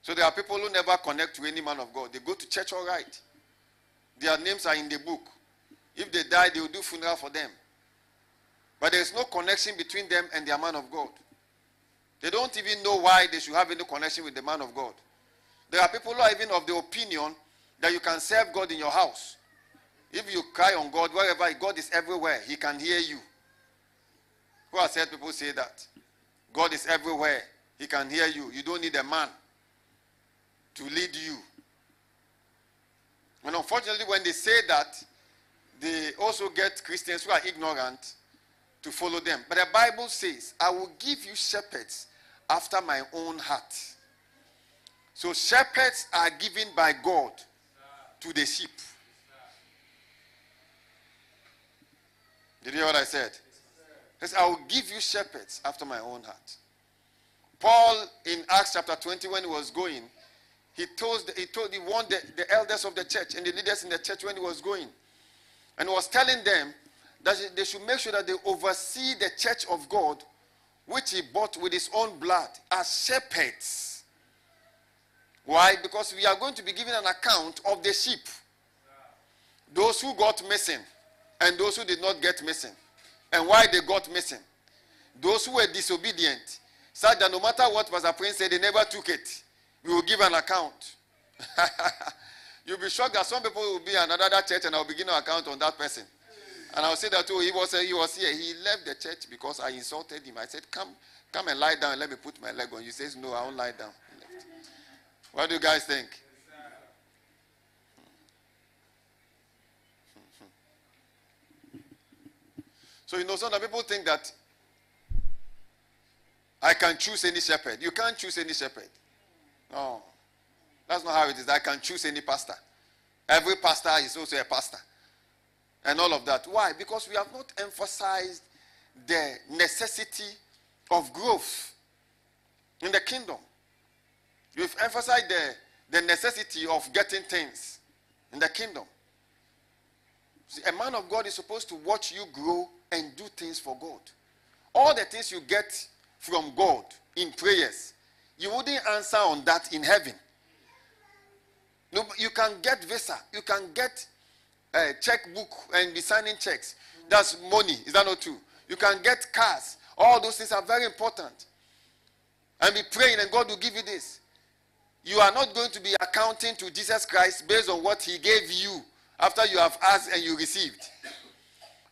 So there are people who never connect to any man of God. They go to church all right. Their names are in the book. If they die, they will do funeral for them. But there is no connection between them and their man of God. They don't even know why they should have any connection with the man of God. There are people who are even of the opinion that you can serve God in your house. If you cry on God, wherever God is everywhere, He can hear you. Who has heard people say that? God is everywhere, He can hear you. You don't need a man to lead you. And unfortunately, when they say that, they also get Christians who are ignorant to follow them. But the Bible says, I will give you shepherds after my own heart. So shepherds are given by God to the sheep. Did you hear what I said? Yes, I will give you shepherds after my own heart. Paul in Acts chapter 20, when he was going, he told he told he warned the, the elders of the church and the leaders in the church when he was going, and was telling them that they should make sure that they oversee the church of God, which he bought with his own blood, as shepherds. Why? Because we are going to be giving an account of the sheep. Those who got missing and those who did not get missing. And why they got missing. Those who were disobedient, said that no matter what Pastor Prince said, they never took it. We will give an account. You'll be shocked that some people will be another church and I'll begin an account on that person. And I'll say that too. He was, uh, he was here. He left the church because I insulted him. I said, Come, come and lie down let me put my leg on you. He says, No, I won't lie down. What do you guys think? So you know, some people think that I can choose any shepherd. You can't choose any shepherd. No. That's not how it is. I can choose any pastor. Every pastor is also a pastor. And all of that. Why? Because we have not emphasized the necessity of growth in the kingdom. We've emphasized the, the necessity of getting things in the kingdom. See, a man of God is supposed to watch you grow and do things for God. All the things you get from God in prayers, you wouldn't answer on that in heaven. No, you can get visa, you can get a checkbook and be signing checks. That's money. Is that not true? You can get cars. All those things are very important. And be praying, and God will give you this. You are not going to be accounting to Jesus Christ based on what He gave you after you have asked and you received.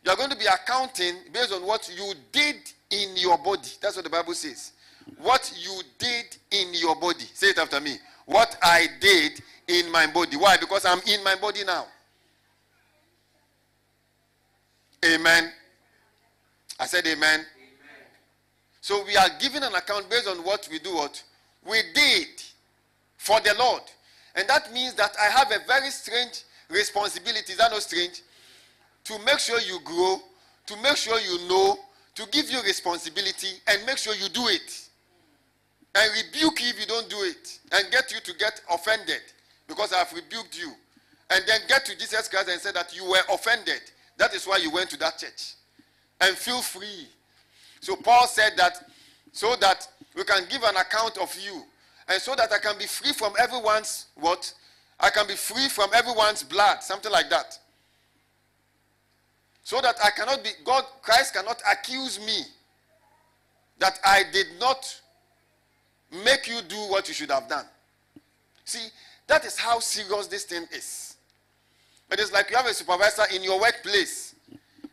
You are going to be accounting based on what you did in your body. That's what the Bible says. What you did in your body. Say it after me. What I did in my body. Why? Because I'm in my body now. Amen. I said amen. amen. So we are giving an account based on what we do what we did for the Lord. And that means that I have a very strange responsibility. Is that not strange? To make sure you grow, to make sure you know, to give you responsibility and make sure you do it. And rebuke you if you don't do it. And get you to get offended because I have rebuked you. And then get to Jesus Christ and say that you were offended. That is why you went to that church. And feel free. So Paul said that so that we can give an account of you. And so that I can be free from everyone's what? I can be free from everyone's blood. Something like that. So that I cannot be, God, Christ cannot accuse me that I did not make you do what you should have done. See, that is how serious this thing is. But It is like you have a supervisor in your workplace,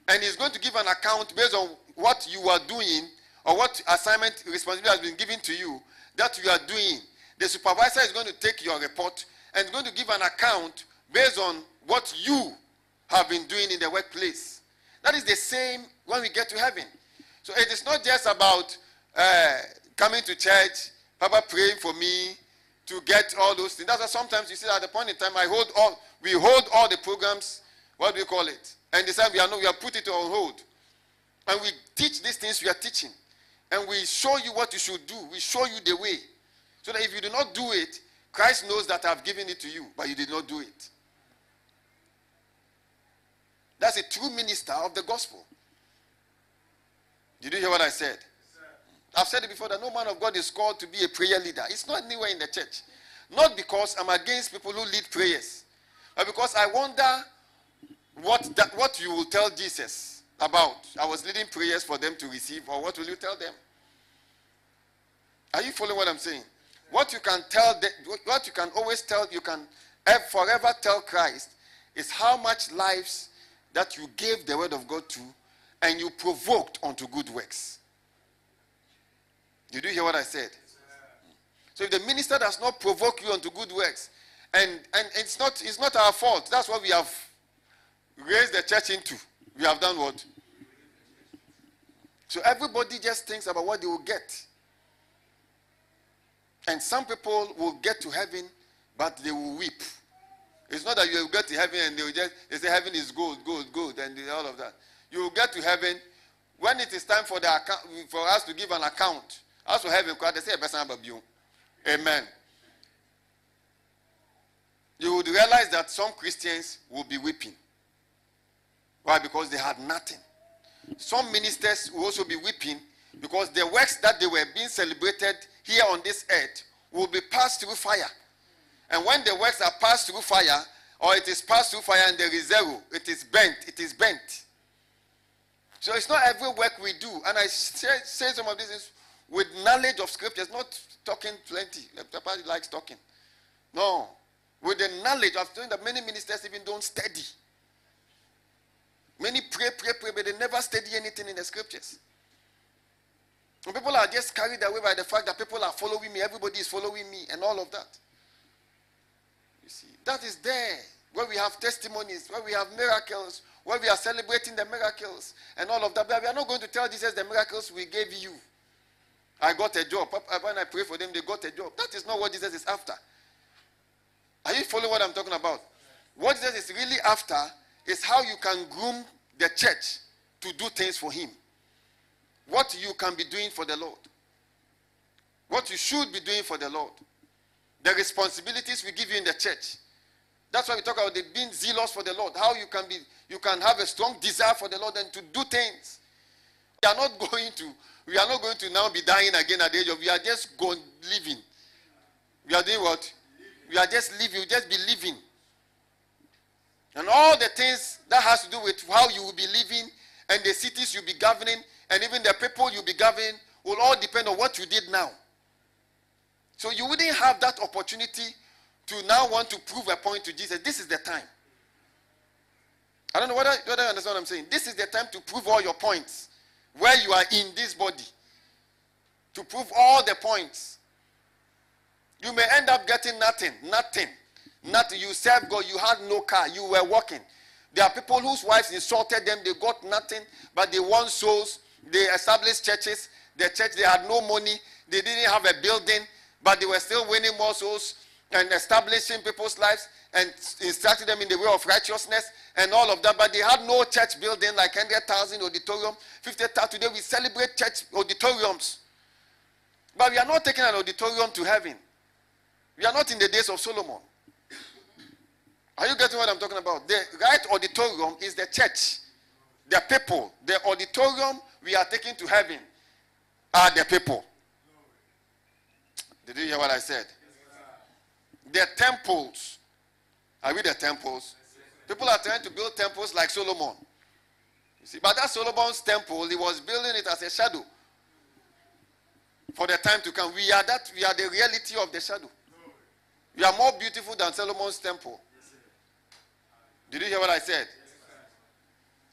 and he's going to give an account based on what you are doing or what assignment responsibility has been given to you that you are doing, the supervisor is going to take your report and going to give an account based on what you have been doing in the workplace. That is the same when we get to heaven. So it is not just about uh, coming to church, Papa praying for me to get all those things. That's why sometimes you see at the point in time I hold all we hold all the programs, what do you call it? And decide we are no, we have put it on hold. And we teach these things we are teaching. And we show you what you should do. We show you the way. So that if you do not do it, Christ knows that I've given it to you, but you did not do it. That's a true minister of the gospel. Did you hear what I said? I've said it before that no man of God is called to be a prayer leader. It's not anywhere in the church. Not because I'm against people who lead prayers, but because I wonder what that, what you will tell Jesus about. I was leading prayers for them to receive, or what will you tell them? Are you following what I'm saying? What you can tell, the, what you can always tell, you can forever tell Christ is how much lives that you gave the word of God to and you provoked unto good works. Did you hear what I said? So if the minister does not provoke you unto good works, and, and it's not it's not our fault. That's what we have raised the church into. We have done what? So everybody just thinks about what they will get. And some people will get to heaven, but they will weep. It's not that you will get to heaven and they will just they say heaven is gold, gold, gold, and all of that. You will get to heaven when it is time for the account, for us to give an account. As for heaven, they say a person above you. Amen. You would realize that some Christians will be weeping. Why? Because they had nothing. Some ministers will also be weeping because the works that they were being celebrated here on this earth will be passed through fire. And when the works are passed through fire, or it is passed through fire and there is zero, it is bent, it is bent. So it's not every work we do. And I say, say some of these with knowledge of scriptures, not talking plenty. Papa likes talking. No. With the knowledge of doing that many ministers even don't study. Many pray, pray, pray, but they never study anything in the scriptures. And people are just carried away by the fact that people are following me, everybody is following me, and all of that. You see, that is there where we have testimonies, where we have miracles, where we are celebrating the miracles, and all of that. But we are not going to tell Jesus the miracles we gave you. I got a job. Uh, when I pray for them, they got a job. That is not what Jesus is after. Are you following what I'm talking about? What Jesus is really after is how you can groom the church to do things for Him. What you can be doing for the Lord. What you should be doing for the Lord. The responsibilities we give you in the church. That's why we talk about the being zealous for the Lord. How you can be, you can have a strong desire for the Lord and to do things. We are not going to, we are not going to now be dying again at the age of. We are just going living. We are doing what? We are just living. We just be living. And all the things that has to do with how you will be living and the cities you'll be governing and even the people you'll be governing will all depend on what you did now. So you wouldn't have that opportunity to now want to prove a point to Jesus. This is the time. I don't know whether, whether you understand what I'm saying. This is the time to prove all your points where you are in this body. To prove all the points. You may end up getting nothing. Nothing. Nothing. You serve God. You had no car. You were walking. There are people whose wives insulted them. They got nothing, but they won souls. They established churches. The church, they had no money. They didn't have a building, but they were still winning more souls and establishing people's lives and instructing them in the way of righteousness and all of that. But they had no church building like 100,000 auditorium, 50,000. Today we celebrate church auditoriums. But we are not taking an auditorium to heaven. We are not in the days of Solomon. Are you getting what I'm talking about? The right auditorium is the church, the people. The auditorium we are taking to heaven are the people. Did you hear what I said? The temples. Are we the temples? People are trying to build temples like Solomon. You see, but that Solomon's temple, he was building it as a shadow for the time to come. We are that. We are the reality of the shadow. We are more beautiful than Solomon's temple. Did you hear what I said?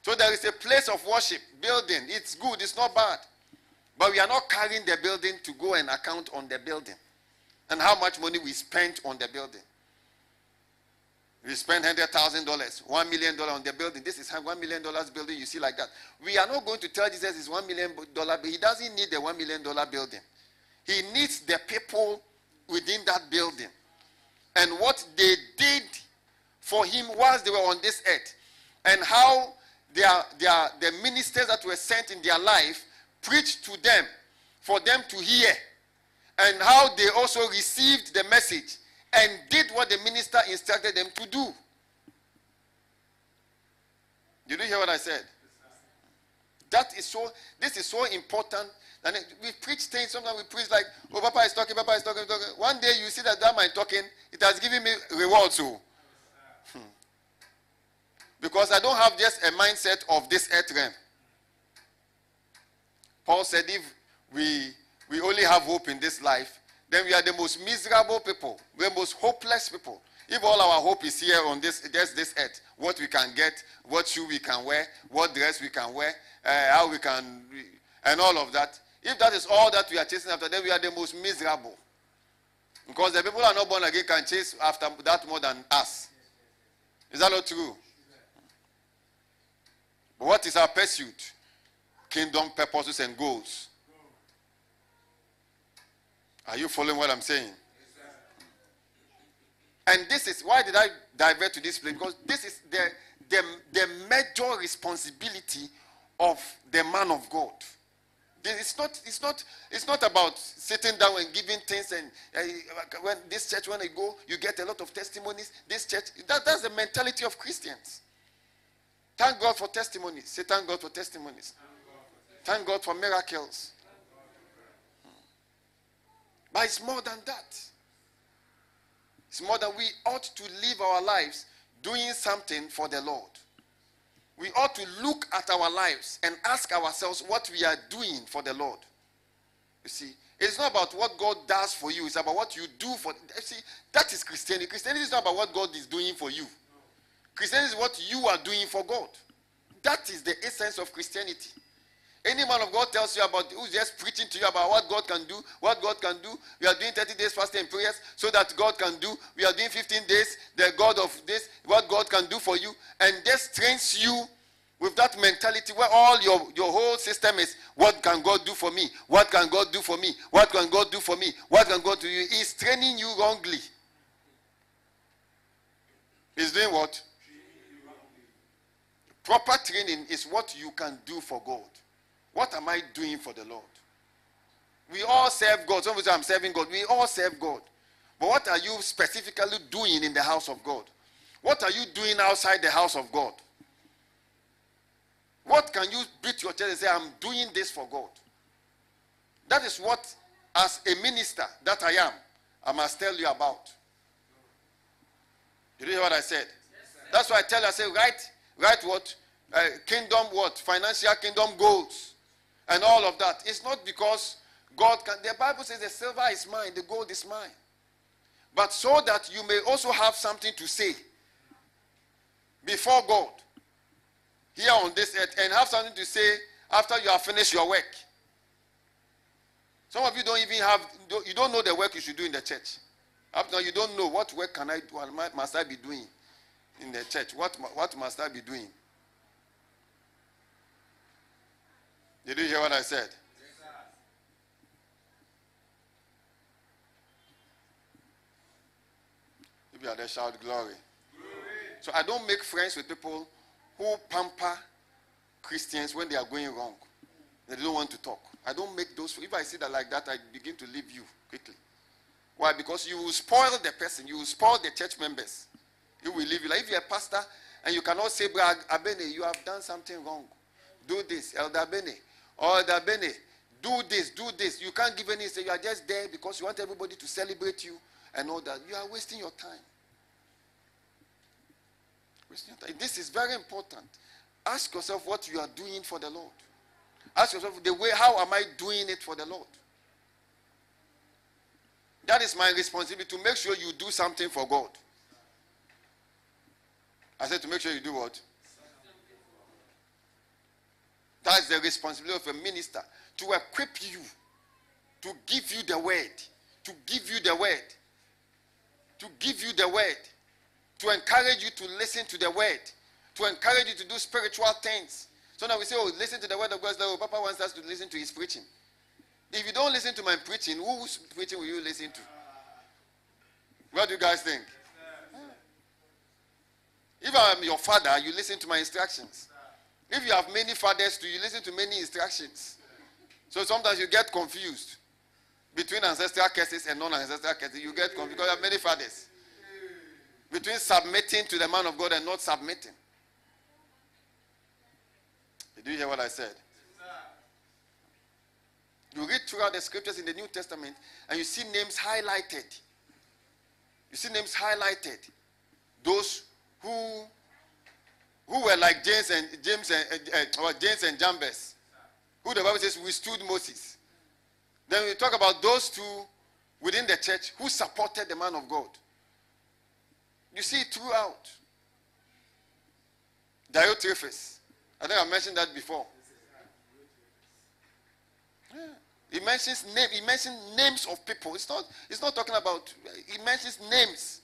So there is a place of worship, building. It's good, it's not bad. But we are not carrying the building to go and account on the building and how much money we spent on the building. We spent hundred thousand dollars, one million dollar on the building. This is one million dollars building. You see like that. We are not going to tell Jesus it's one million dollar. But he doesn't need the one million dollar building. He needs the people within that building, and what they did for him whilst they were on this earth, and how their their the ministers that were sent in their life preached to them for them to hear, and how they also received the message and did what the minister instructed them to do. Did you hear what I said? That is so, this is so important. And we preach things, sometimes we preach like, oh, Papa is talking, Papa is talking, talking. One day you see that that man talking, it has given me reward too. Hmm. Because I don't have just a mindset of this earth realm. Paul said, if we, we only have hope in this life, then we are the most miserable people, the most hopeless people. If all our hope is here on this, just this earth, what we can get, what shoe we can wear, what dress we can wear, uh, how we can, and all of that. If that is all that we are chasing after, then we are the most miserable. Because the people who are not born again can chase after that more than us. Is that not true? But what is our pursuit? Kingdom purposes and goals. Are you following what I'm saying? And this is why did I divert to this place? Because this is the, the, the major responsibility of the man of God. It's not, it's, not, it's not about sitting down and giving things and uh, when this church when I go you get a lot of testimonies this church that, that's the mentality of Christians thank God for testimonies say thank God for testimonies thank God for miracles but it's more than that. It's more than we ought to live our lives doing something for the Lord. We ought to look at our lives and ask ourselves what we are doing for the Lord. You see, it's not about what God does for you, it's about what you do for you see that is Christianity. Christianity is not about what God is doing for you. Christianity is what you are doing for God. That is the essence of Christianity. Any man of God tells you about who's just preaching to you about what God can do, what God can do. We are doing 30 days fasting and prayers so that God can do. We are doing 15 days, the God of this, what God can do for you, and just trains you with that mentality where all your, your whole system is what can God do for me? What can God do for me? What can God do for me? What can God do you? He's training you wrongly. He's doing what? Proper training is what you can do for God. What am I doing for the Lord? We all serve God. Some of say I'm serving God. We all serve God. But what are you specifically doing in the house of God? What are you doing outside the house of God? What can you beat your chest and say, I'm doing this for God? That is what, as a minister that I am, I must tell you about. You hear what I said? Yes, That's why I tell you, I say, write, write what? Uh, kingdom what? Financial kingdom goals and all of that. It's not because God can. The Bible says the silver is mine, the gold is mine. But so that you may also have something to say before God here on this earth and have something to say after you have finished your work. Some of you don't even have, you don't know the work you should do in the church. Now, you don't know what work can I do, must I be doing in the church? What, what must I be doing? Did you hear what I said? If are there, shout glory. glory. So I don't make friends with people who pamper Christians when they are going wrong. They don't want to talk. I don't make those. If I see that like that, I begin to leave you quickly. Why? Because you will spoil the person. You will spoil the church members. You will leave you. Like if you're a pastor and you cannot say, Abene, you have done something wrong. Do this. Elder Abene, or the Bene, do this, do this. You can't give any you are just there because you want everybody to celebrate you and all that. You are wasting your time. Wasting your time. This is very important. Ask yourself what you are doing for the Lord. Ask yourself the way, how am I doing it for the Lord? That is my responsibility to make sure you do something for God. I said to make sure you do what? That's the responsibility of a minister to equip you, to give you the word, to give you the word, to give you the word, to encourage you to listen to the word, to encourage you to do spiritual things. So now we say, oh, listen to the word of God. Oh, Papa wants us to listen to his preaching. If you don't listen to my preaching, whose preaching will you listen to? What do you guys think? If I am your father, you listen to my instructions. If you have many fathers, do you listen to many instructions? So sometimes you get confused between ancestral curses and non-ancestral curses. You get confused because you have many fathers. Between submitting to the man of God and not submitting. Did you hear what I said? You read throughout the scriptures in the New Testament and you see names highlighted. You see names highlighted. Those who who were like James and James and uh, uh, Jannes and Jambres, who the Bible says withstood Moses. Then we talk about those two within the church who supported the man of God. You see throughout. Diotrephes. I think I mentioned that before. He mentions name. He mentions names of people. It's not. It's not talking about. He mentions names.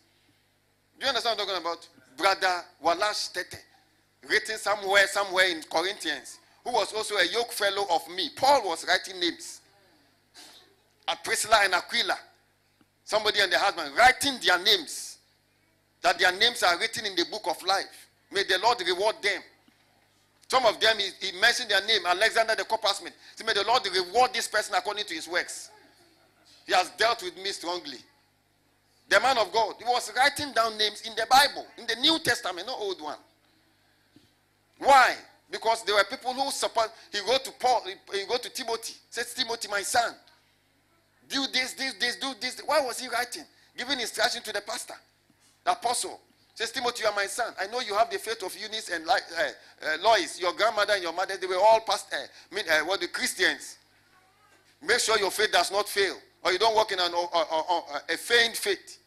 Do you understand what I'm talking about? Brother Walash Tete, written somewhere, somewhere in Corinthians, who was also a yoke fellow of me. Paul was writing names. At Priscilla and Aquila, somebody and their husband writing their names. That their names are written in the book of life. May the Lord reward them. Some of them, he, he mentioned their name, Alexander the coppersmith. So may the Lord reward this person according to his works. He has dealt with me strongly. The man of God, he was writing down names in the Bible, in the New Testament, not old one. Why? Because there were people who support. He wrote to Paul, he wrote to Timothy, says, Timothy, my son, do this, this, this, do this. Why was he writing? Giving instruction to the pastor, the apostle. Says, Timothy, you are my son. I know you have the faith of Eunice and uh, uh, Lois. Your grandmother and your mother, they were all past, uh, uh, what the Christians. Make sure your faith does not fail. Or you don't walk in an, a feigned faith.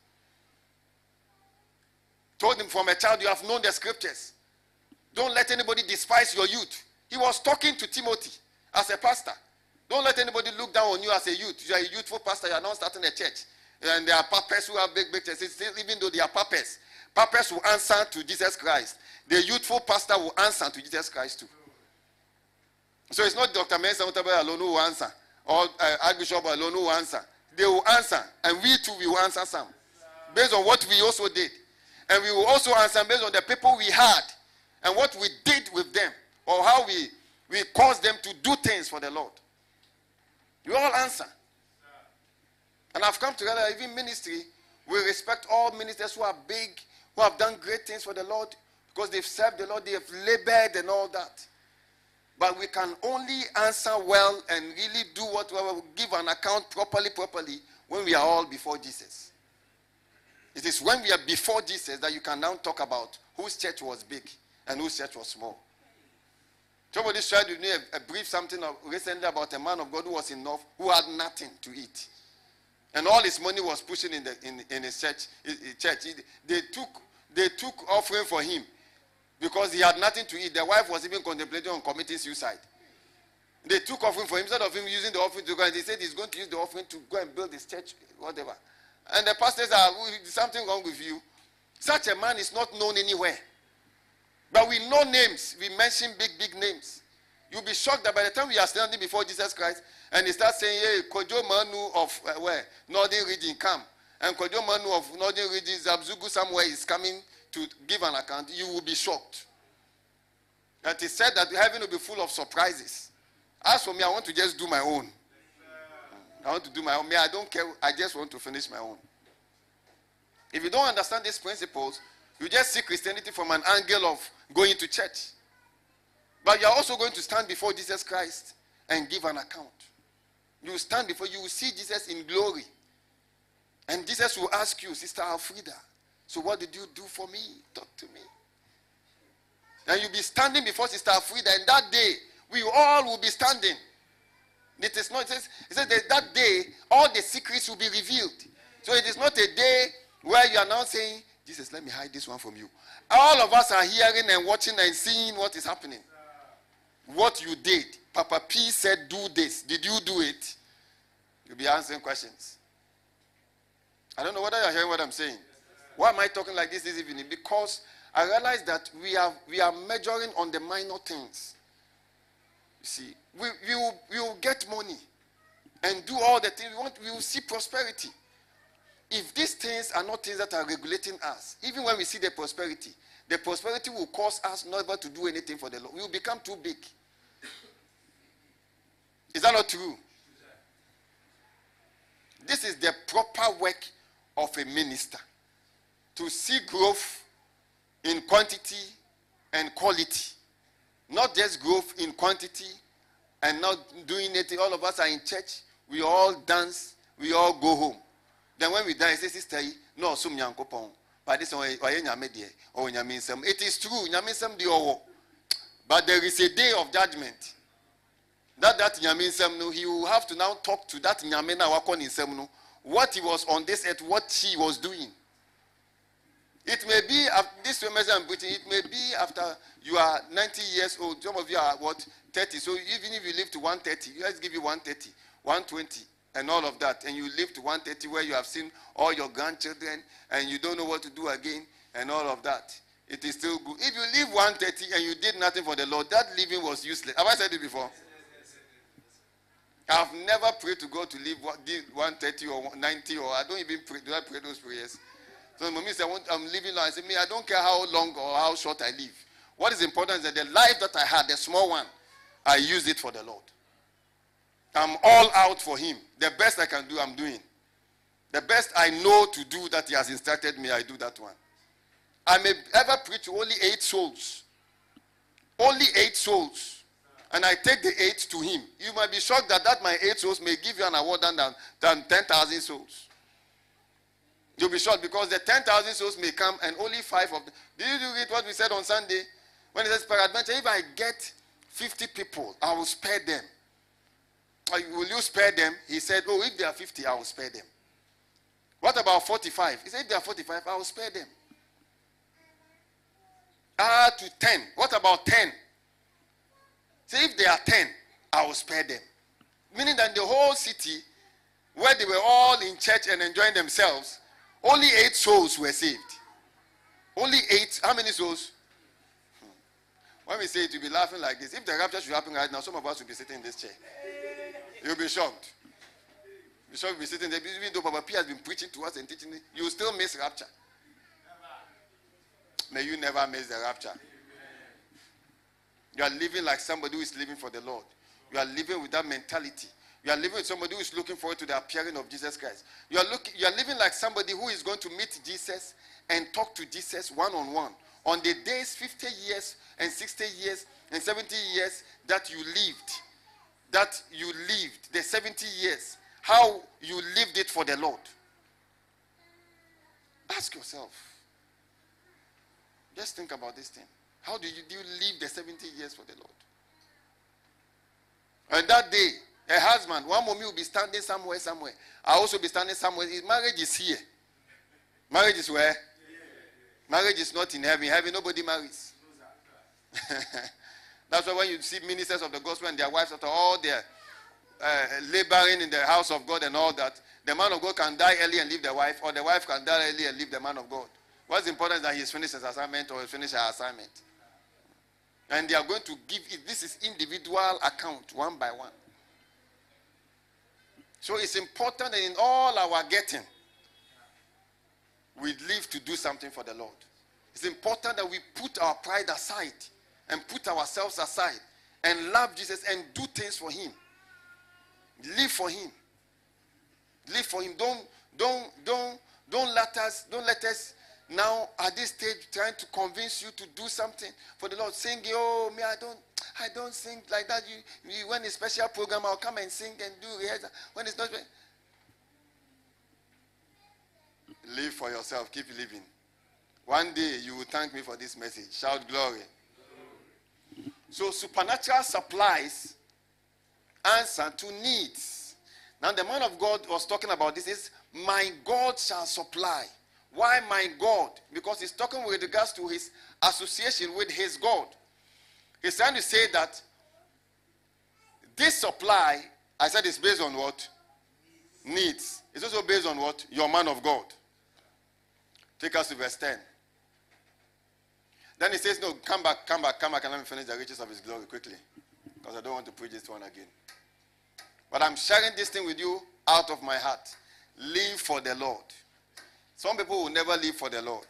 Told him from a child, you have known the scriptures. Don't let anybody despise your youth. He was talking to Timothy as a pastor. Don't let anybody look down on you as a youth. You are a youthful pastor, you are not starting a church. And there are papas who have big, big churches. Even though they are papas, Papas will answer to Jesus Christ. The youthful pastor will answer to Jesus Christ too. So it's not Dr. Mensa alone who will answer, or uh, Archbishop alone who will answer. They will answer, and we too will answer some. Based on what we also did. And we will also answer based on the people we had and what we did with them, or how we, we caused them to do things for the Lord. You all answer. And I've come together, even ministry, we respect all ministers who are big who have done great things for the Lord because they've served the Lord, they have labored and all that. But we can only answer well and really do what we will give an account properly, properly when we are all before Jesus. It is when we are before Jesus that you can now talk about whose church was big and whose church was small. Somebody shared with me a, a brief something of, recently about a man of God who was in North who had nothing to eat. And all his money was pushing in, the, in, in his church. His church. They took, they took offering for him because he had nothing to eat. The wife was even contemplating on committing suicide. They took offering for him instead of him using the offering to go. And they said he's going to use the offering to go and build his church, whatever. And the pastor said, ah, something wrong with you. Such a man is not known anywhere. But we know names. We mention big, big names. You'll be shocked that by the time we are standing before Jesus Christ, and he starts saying, Hey, Kojo Manu of uh, where? Northern region, come. And Kojo Manu of Northern region, Zabzugu somewhere is coming to give an account. You will be shocked. And he said that heaven will be full of surprises. As for me, I want to just do my own. I want to do my own. Me, I don't care. I just want to finish my own. If you don't understand these principles, you just see Christianity from an angle of going to church. But you are also going to stand before Jesus Christ and give an account. You stand before you will see Jesus in glory. And Jesus will ask you, Sister Alfreda, so what did you do for me? Talk to me. And you'll be standing before Sister Alfreda, and that day we all will be standing. It is not, it says, it says that, that day all the secrets will be revealed. So it is not a day where you are now saying, Jesus, let me hide this one from you. All of us are hearing and watching and seeing what is happening. what you did. Papa P said, Do this. Did you do it? You'll be answering questions. I don't know whether you're hearing what I'm saying. Why am I talking like this this evening? Because I realize that we are, we are measuring on the minor things. You see, we, we, will, we will get money and do all the things we want, we will see prosperity. If these things are not things that are regulating us, even when we see the prosperity, the prosperity will cause us never to do anything for the Lord. We will become too big. Is that not true? This is the proper work of a minister to see growth in quantity and quality, not just growth in quantity and not doing anything. All of us are in church, we all dance, we all go home. Then when we die, say, Sister, no, sum yankopon. But this one, or oh, it is true, nyamisem di owo. But there is a day of judgment. That that nyamisem no, he will have to now talk to that nyamena wakon insem no, what he was on this earth, what she was doing. It may be this message I'm preaching. It may be after you are 90 years old. Some of you are what 30. So even if you live to 130, let's give you 130, 120, and all of that, and you live to 130 where you have seen all your grandchildren and you don't know what to do again and all of that. It is still good. If you live 130 and you did nothing for the Lord, that living was useless. Have I said it before? I've never prayed to God to live 130 or 90 or I don't even pray. Do I pray those prayers? So mommy said, I'm living long. I said, me, I don't care how long or how short I live. What is important is that the life that I had, the small one, I used it for the Lord. I'm all out for Him. The best I can do, I'm doing. The best I know to do that He has instructed me, I do that one. I may ever preach to only eight souls. Only eight souls. And I take the eight to Him. You might be shocked that, that my eight souls may give you an award than, than 10,000 souls. You'll be shocked because the 10,000 souls may come and only five of them. Did you read what we said on Sunday? When it says, peradventure, if I get 50 people, I will spare them. Will you spare them? He said, Oh, if they are 50, I will spare them. What about 45? He said, If there are 45, I will spare them. Ah, to 10. What about 10? Say, if they are 10, I will spare them. Meaning that the whole city, where they were all in church and enjoying themselves, only eight souls were saved. Only eight. How many souls? Hmm. When we say it, you'll be laughing like this. If the rapture should happen right now, some of us will be sitting in this chair. You'll be shocked. You'll be shocked be sitting there. Even though Papa P has been preaching to us and teaching, you still miss rapture. May you never miss the rapture. You are living like somebody who is living for the Lord. You are living with that mentality. You are living with somebody who is looking forward to the appearing of Jesus Christ. You are, looking, you are living like somebody who is going to meet Jesus and talk to Jesus one on one. On the days, 50 years and 60 years and 70 years that you lived, that you lived, the 70 years, how you lived it for the Lord. Ask yourself. Just think about this thing. How do you, do you live the 70 years for the Lord? And that day, a husband, one mommy will be standing somewhere, somewhere. I also be standing somewhere. His marriage is here. Marriage is where? Marriage is not in heaven. Heaven, nobody marries. That's why when you see ministers of the gospel and their wives after all their uh, laboring in the house of God and all that, the man of God can die early and leave the wife, or the wife can die early and leave the man of God. What's important is that he's finished his assignment or he's finished her assignment. And they are going to give it. This is individual account, one by one. So it's important that in all our getting, we live to do something for the Lord. It's important that we put our pride aside and put ourselves aside and love Jesus and do things for Him. Live for Him. Live for Him. Don't don't don't don't let us don't let us now at this stage trying to convince you to do something for the Lord. Sing, oh me, I don't I don't sing like that. You, you when a special program, I'll come and sing and do rehearsal. When it's not, live for yourself. Keep living. One day you will thank me for this message. Shout glory. So supernatural supplies answer to needs. Now the man of God was talking about this is my God shall supply. Why my God? Because he's talking with regards to his association with his God. He's trying to say that This supply, I said, is based on what? Needs. It's also based on what? Your man of God. Take us to verse 10. Then he says, No, come back, come back, come back, and let me finish the riches of his glory quickly. Because I don't want to preach this one again. But I'm sharing this thing with you out of my heart. Live for the Lord. Some people will never live for the Lord.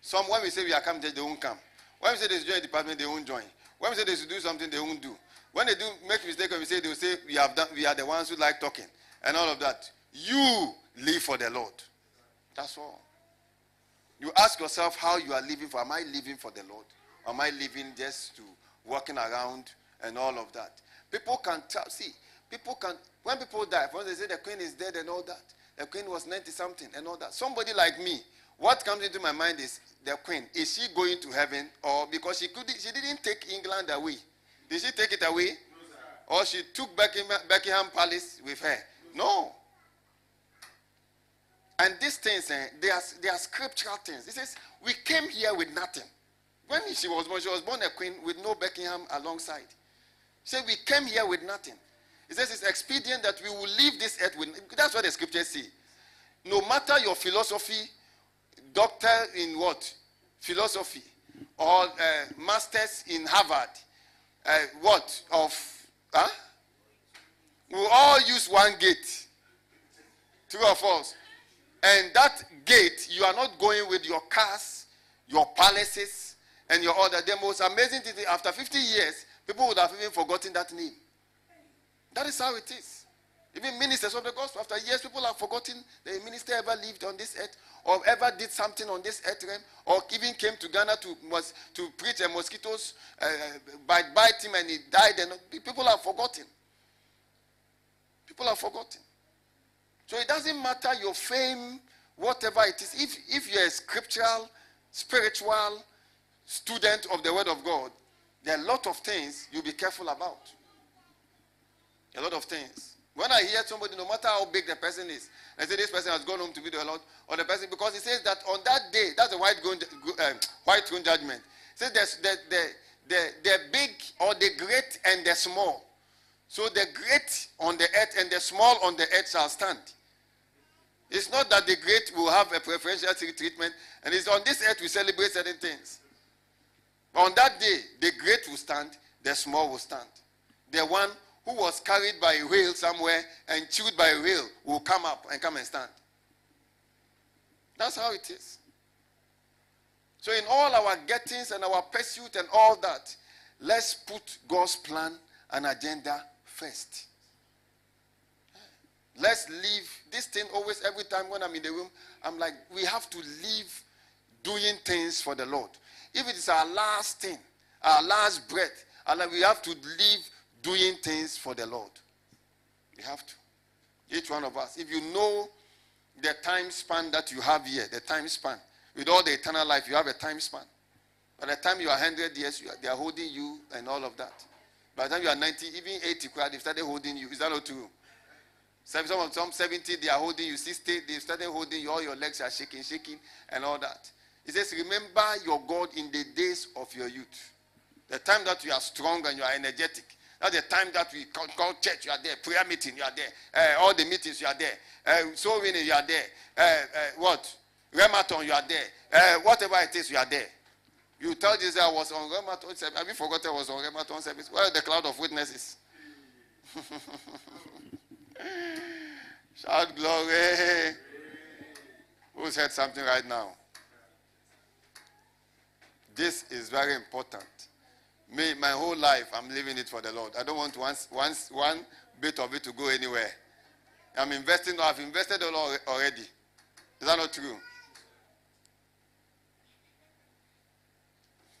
Some, when we say we are coming, they won't come. When we say they join a department, they won't join. When we say they should do something, they won't do. When they do make mistake, when we say they will say we have done, we are the ones who like talking and all of that. You live for the Lord. That's all. You ask yourself how you are living for. Am I living for the Lord? Am I living just to walking around and all of that? People can tell. See, people can. When people die, when they say the queen is dead and all that, the queen was ninety something and all that. Somebody like me, what comes into my mind is the queen. Is she going to heaven or because she could she didn't take England away? Did she take it away? No, or she took Buckingham, Buckingham Palace with her? No. And these things, eh, they, are, they are scriptural things. It says, We came here with nothing. When she was born, she was born a queen with no Buckingham alongside. She said, We came here with nothing. It says it's expedient that we will leave this earth with. That's what the scriptures say. No matter your philosophy, doctor in what? Philosophy, or uh, masters in Harvard, uh, what? Of. Huh? We all use one gate. Two of us. And that gate, you are not going with your cars, your palaces, and your other. The most amazing thing, after 50 years, people would have even forgotten that name. That is how it is. Even ministers of the gospel, after years, people have forgotten the minister ever lived on this earth or ever did something on this earth realm or even came to Ghana to, was, to preach and mosquitoes uh, bite, bite him and he died. And people have forgotten. People have forgotten. So it doesn't matter your fame, whatever it is. If, if you're a scriptural, spiritual student of the Word of God, there are a lot of things you'll be careful about. A lot of things. When I hear somebody, no matter how big the person is, I say this person has gone home to be the Lord, or the person, because it says that on that day, that's a white, throne, uh, white throne judgment. It says the, the, the, the big or the great and the small. So the great on the earth and the small on the earth shall stand. It's not that the great will have a preferential treatment, and it's on this earth we celebrate certain things. On that day, the great will stand, the small will stand. The one who was carried by a whale somewhere and chewed by a whale will come up and come and stand. That's how it is. So, in all our gettings and our pursuit and all that, let's put God's plan and agenda first. Let's leave this thing always, every time when I'm in the room, I'm like, we have to leave doing things for the Lord. If it is our last thing, our last breath, and we have to leave doing things for the Lord. We have to. Each one of us. If you know the time span that you have here, the time span, with all the eternal life, you have a time span. By the time you are 100 years, are, they are holding you and all of that. By the time you are 90, even 80, they've started holding you. Is that not true? Some, some, some 70, they are holding you. 60, they started holding you. All your legs are shaking, shaking, and all that. He says, Remember your God in the days of your youth. The time that you are strong and you are energetic. That's the time that we call, call church, you are there. Prayer meeting, you are there. Uh, all the meetings, you are there. Uh, soul winning, you are there. Uh, uh, what? Rematon, you are there. Uh, whatever it is, you are there. You tell Jesus I was on Rematon. Have you forgotten I was on Rematon service? Where are the cloud of witnesses? Shout glory. Who said something right now? This is very important. Me, my whole life, I'm living it for the Lord. I don't want once, once, one bit of it to go anywhere. I'm investing, I've invested already. Is that not true?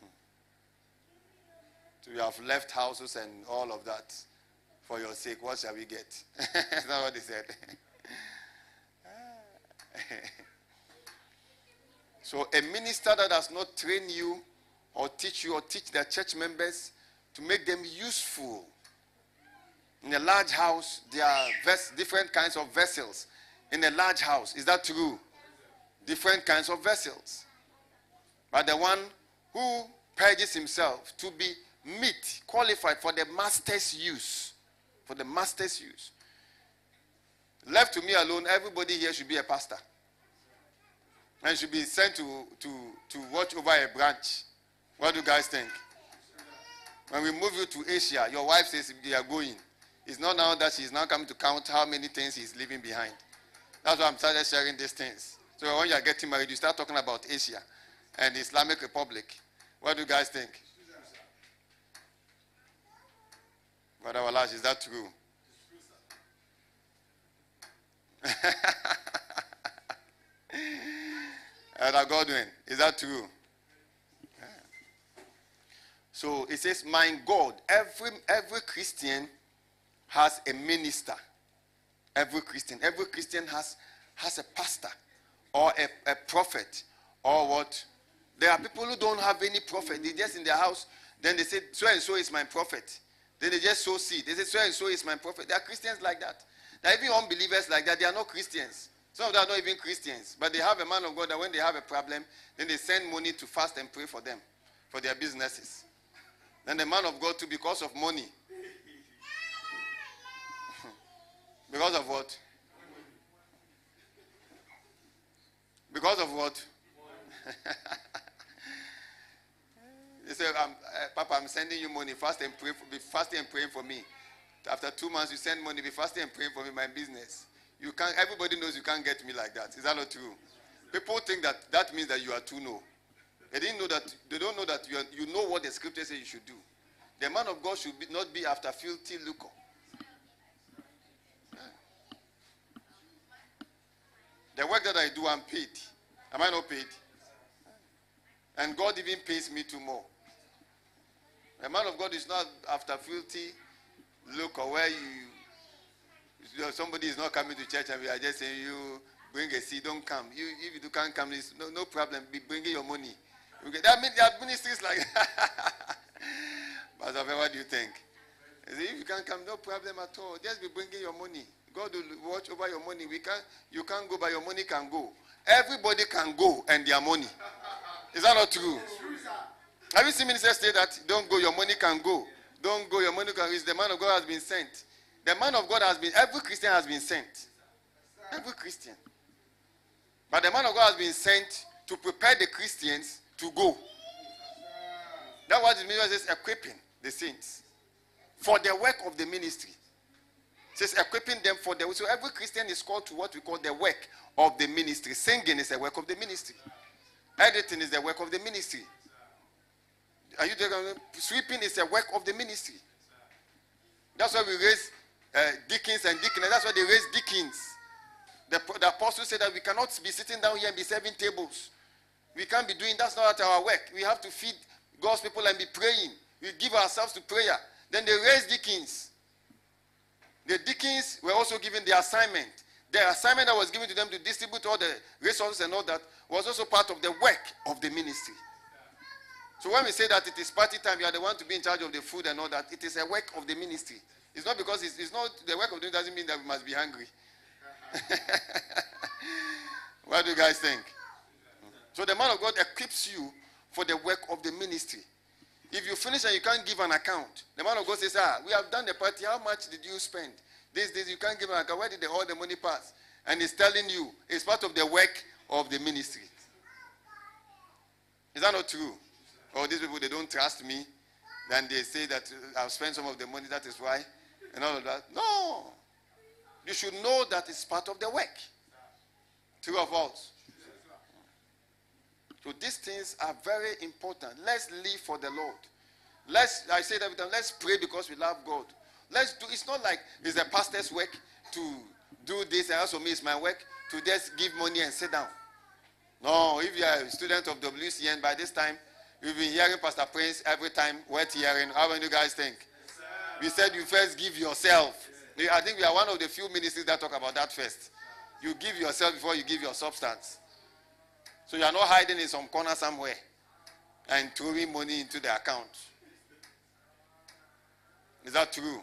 Hmm. So you have left houses and all of that for your sake. What shall we get? That's not what he said. so a minister that does not train you or teach you or teach their church members to make them useful. In a large house, there are ves- different kinds of vessels. In a large house, is that true? Different kinds of vessels. But the one who purges himself to be meet, qualified for the master's use, for the master's use. Left to me alone, everybody here should be a pastor. And should be sent to, to, to watch over a branch. What do you guys think? When we move you to Asia, your wife says they are going. It's not now that she's now coming to count how many things he's leaving behind. That's why I'm started sharing these things. So when you are getting married, you start talking about Asia and Islamic Republic. What do you guys think? Brother Walash, is that true? Elder Godwin, is that true? Yeah. So it says, My God, every every Christian has a minister. Every Christian, every Christian has has a pastor or a, a prophet or what? There are people who don't have any prophet. They just in their house, then they say, so and so is my prophet. Then they just sow seed. They say, so and so is my prophet. There are Christians like that. There are even unbelievers like that. They are not Christians. Some of them are not even Christians. But they have a man of God that when they have a problem, then they send money to fast and pray for them, for their businesses. Then the man of God, too, because of money. because of what? Because of what? He said, uh, Papa, I'm sending you money. Fast and pray for, be fasting and praying for me. After two months, you send money. Be fasting and praying for me, my business. You can't. Everybody knows you can't get me like that. Is that not true? People think that that means that you are too no. They didn't know that. They don't know that you, are, you know what the scripture says you should do. The man of God should be, not be after filthy lucre. The work that I do, I'm paid. Am I not paid? And God even pays me two more. A man of God is not after filthy look or where you, you know, somebody is not coming to church and we are just saying you bring a seed, don't come. You if you can't come, it's no, no problem. Be bringing your money. Get, that means there are ministries like Pastor, what do you think? If you can't come, no problem at all. Just be bringing your money. God will watch over your money. We can you can't go, but your money can go. Everybody can go and their money. Is that not true? Have you seen ministers say that? Don't go, your money can go. Don't go, your money can go. The man of God has been sent. The man of God has been, every Christian has been sent. Every Christian. But the man of God has been sent to prepare the Christians to go. That's what the minister says, equipping the saints for the work of the ministry. Says equipping them for the work. so every Christian is called to what we call the work of the ministry. Singing is the work of the ministry. Editing is the work of the ministry. Are you? Sweeping is a work of the ministry. That's why we raise uh, deacons and deaconess. That's why they raise deacons. The, the apostle said that we cannot be sitting down here and be serving tables. We can't be doing that's not our work. We have to feed God's people and be praying. We give ourselves to prayer. Then they raise deacons. The deacons were also given the assignment. The assignment that was given to them to distribute all the resources and all that was also part of the work of the ministry. So when we say that it is party time, you are the one to be in charge of the food and all that, it is a work of the ministry. It's not because it's, it's not the work of the ministry doesn't mean that we must be hungry. what do you guys think? So the man of God equips you for the work of the ministry. If you finish and you can't give an account, the man of God says, Ah, we have done the party. How much did you spend? This, this, you can't give an account. Where did the, all the money pass? And he's telling you it's part of the work of the ministry. Is that not true? Or these people, they don't trust me. Then they say that I've spent some of the money, that is why. And all of that. No. You should know that it's part of the work. True or false? So these things are very important. Let's live for the Lord. Let's, I say that every time, let's pray because we love God. Let's do, it's not like it's a pastor's work to do this and also me it's my work to just give money and sit down. No, if you are a student of WCN, by this time, you've been hearing Pastor Prince every time, wet hearing. How many you guys think? we said you first give yourself. I think we are one of the few ministries that talk about that first. You give yourself before you give your substance. So you are not hiding in some corner somewhere and throwing money into the account. Is that true?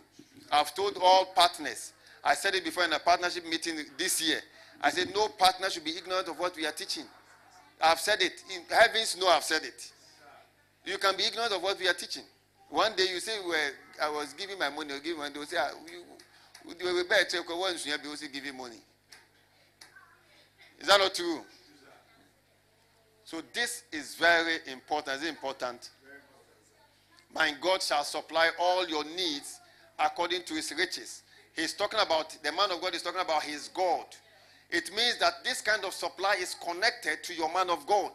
I've told all partners. I said it before in a partnership meeting this year. I said no partner should be ignorant of what we are teaching. I've said it. In heavens, no, I've said it. You can be ignorant of what we are teaching. One day you say, well, I was giving my money, giving money. They will say, ah, you, we will bet you once you be also giving money. Is that not true? So this is very important. Is important? My God shall supply all your needs according to his riches. He's talking about, the man of God is talking about his God. It means that this kind of supply is connected to your man of God.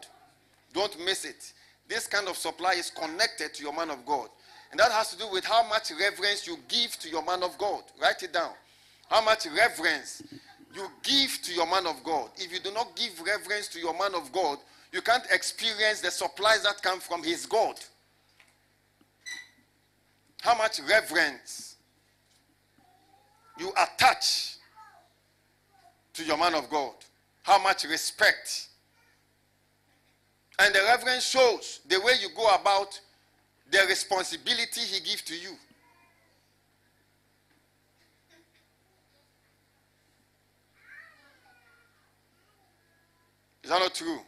Don't miss it. This kind of supply is connected to your man of God. And that has to do with how much reverence you give to your man of God. Write it down. How much reverence you give to your man of God. If you do not give reverence to your man of God, you can't experience the supplies that come from his God. How much reverence you attach to your man of God. How much respect. And the reverence shows the way you go about the responsibility he gives to you. Is that not true?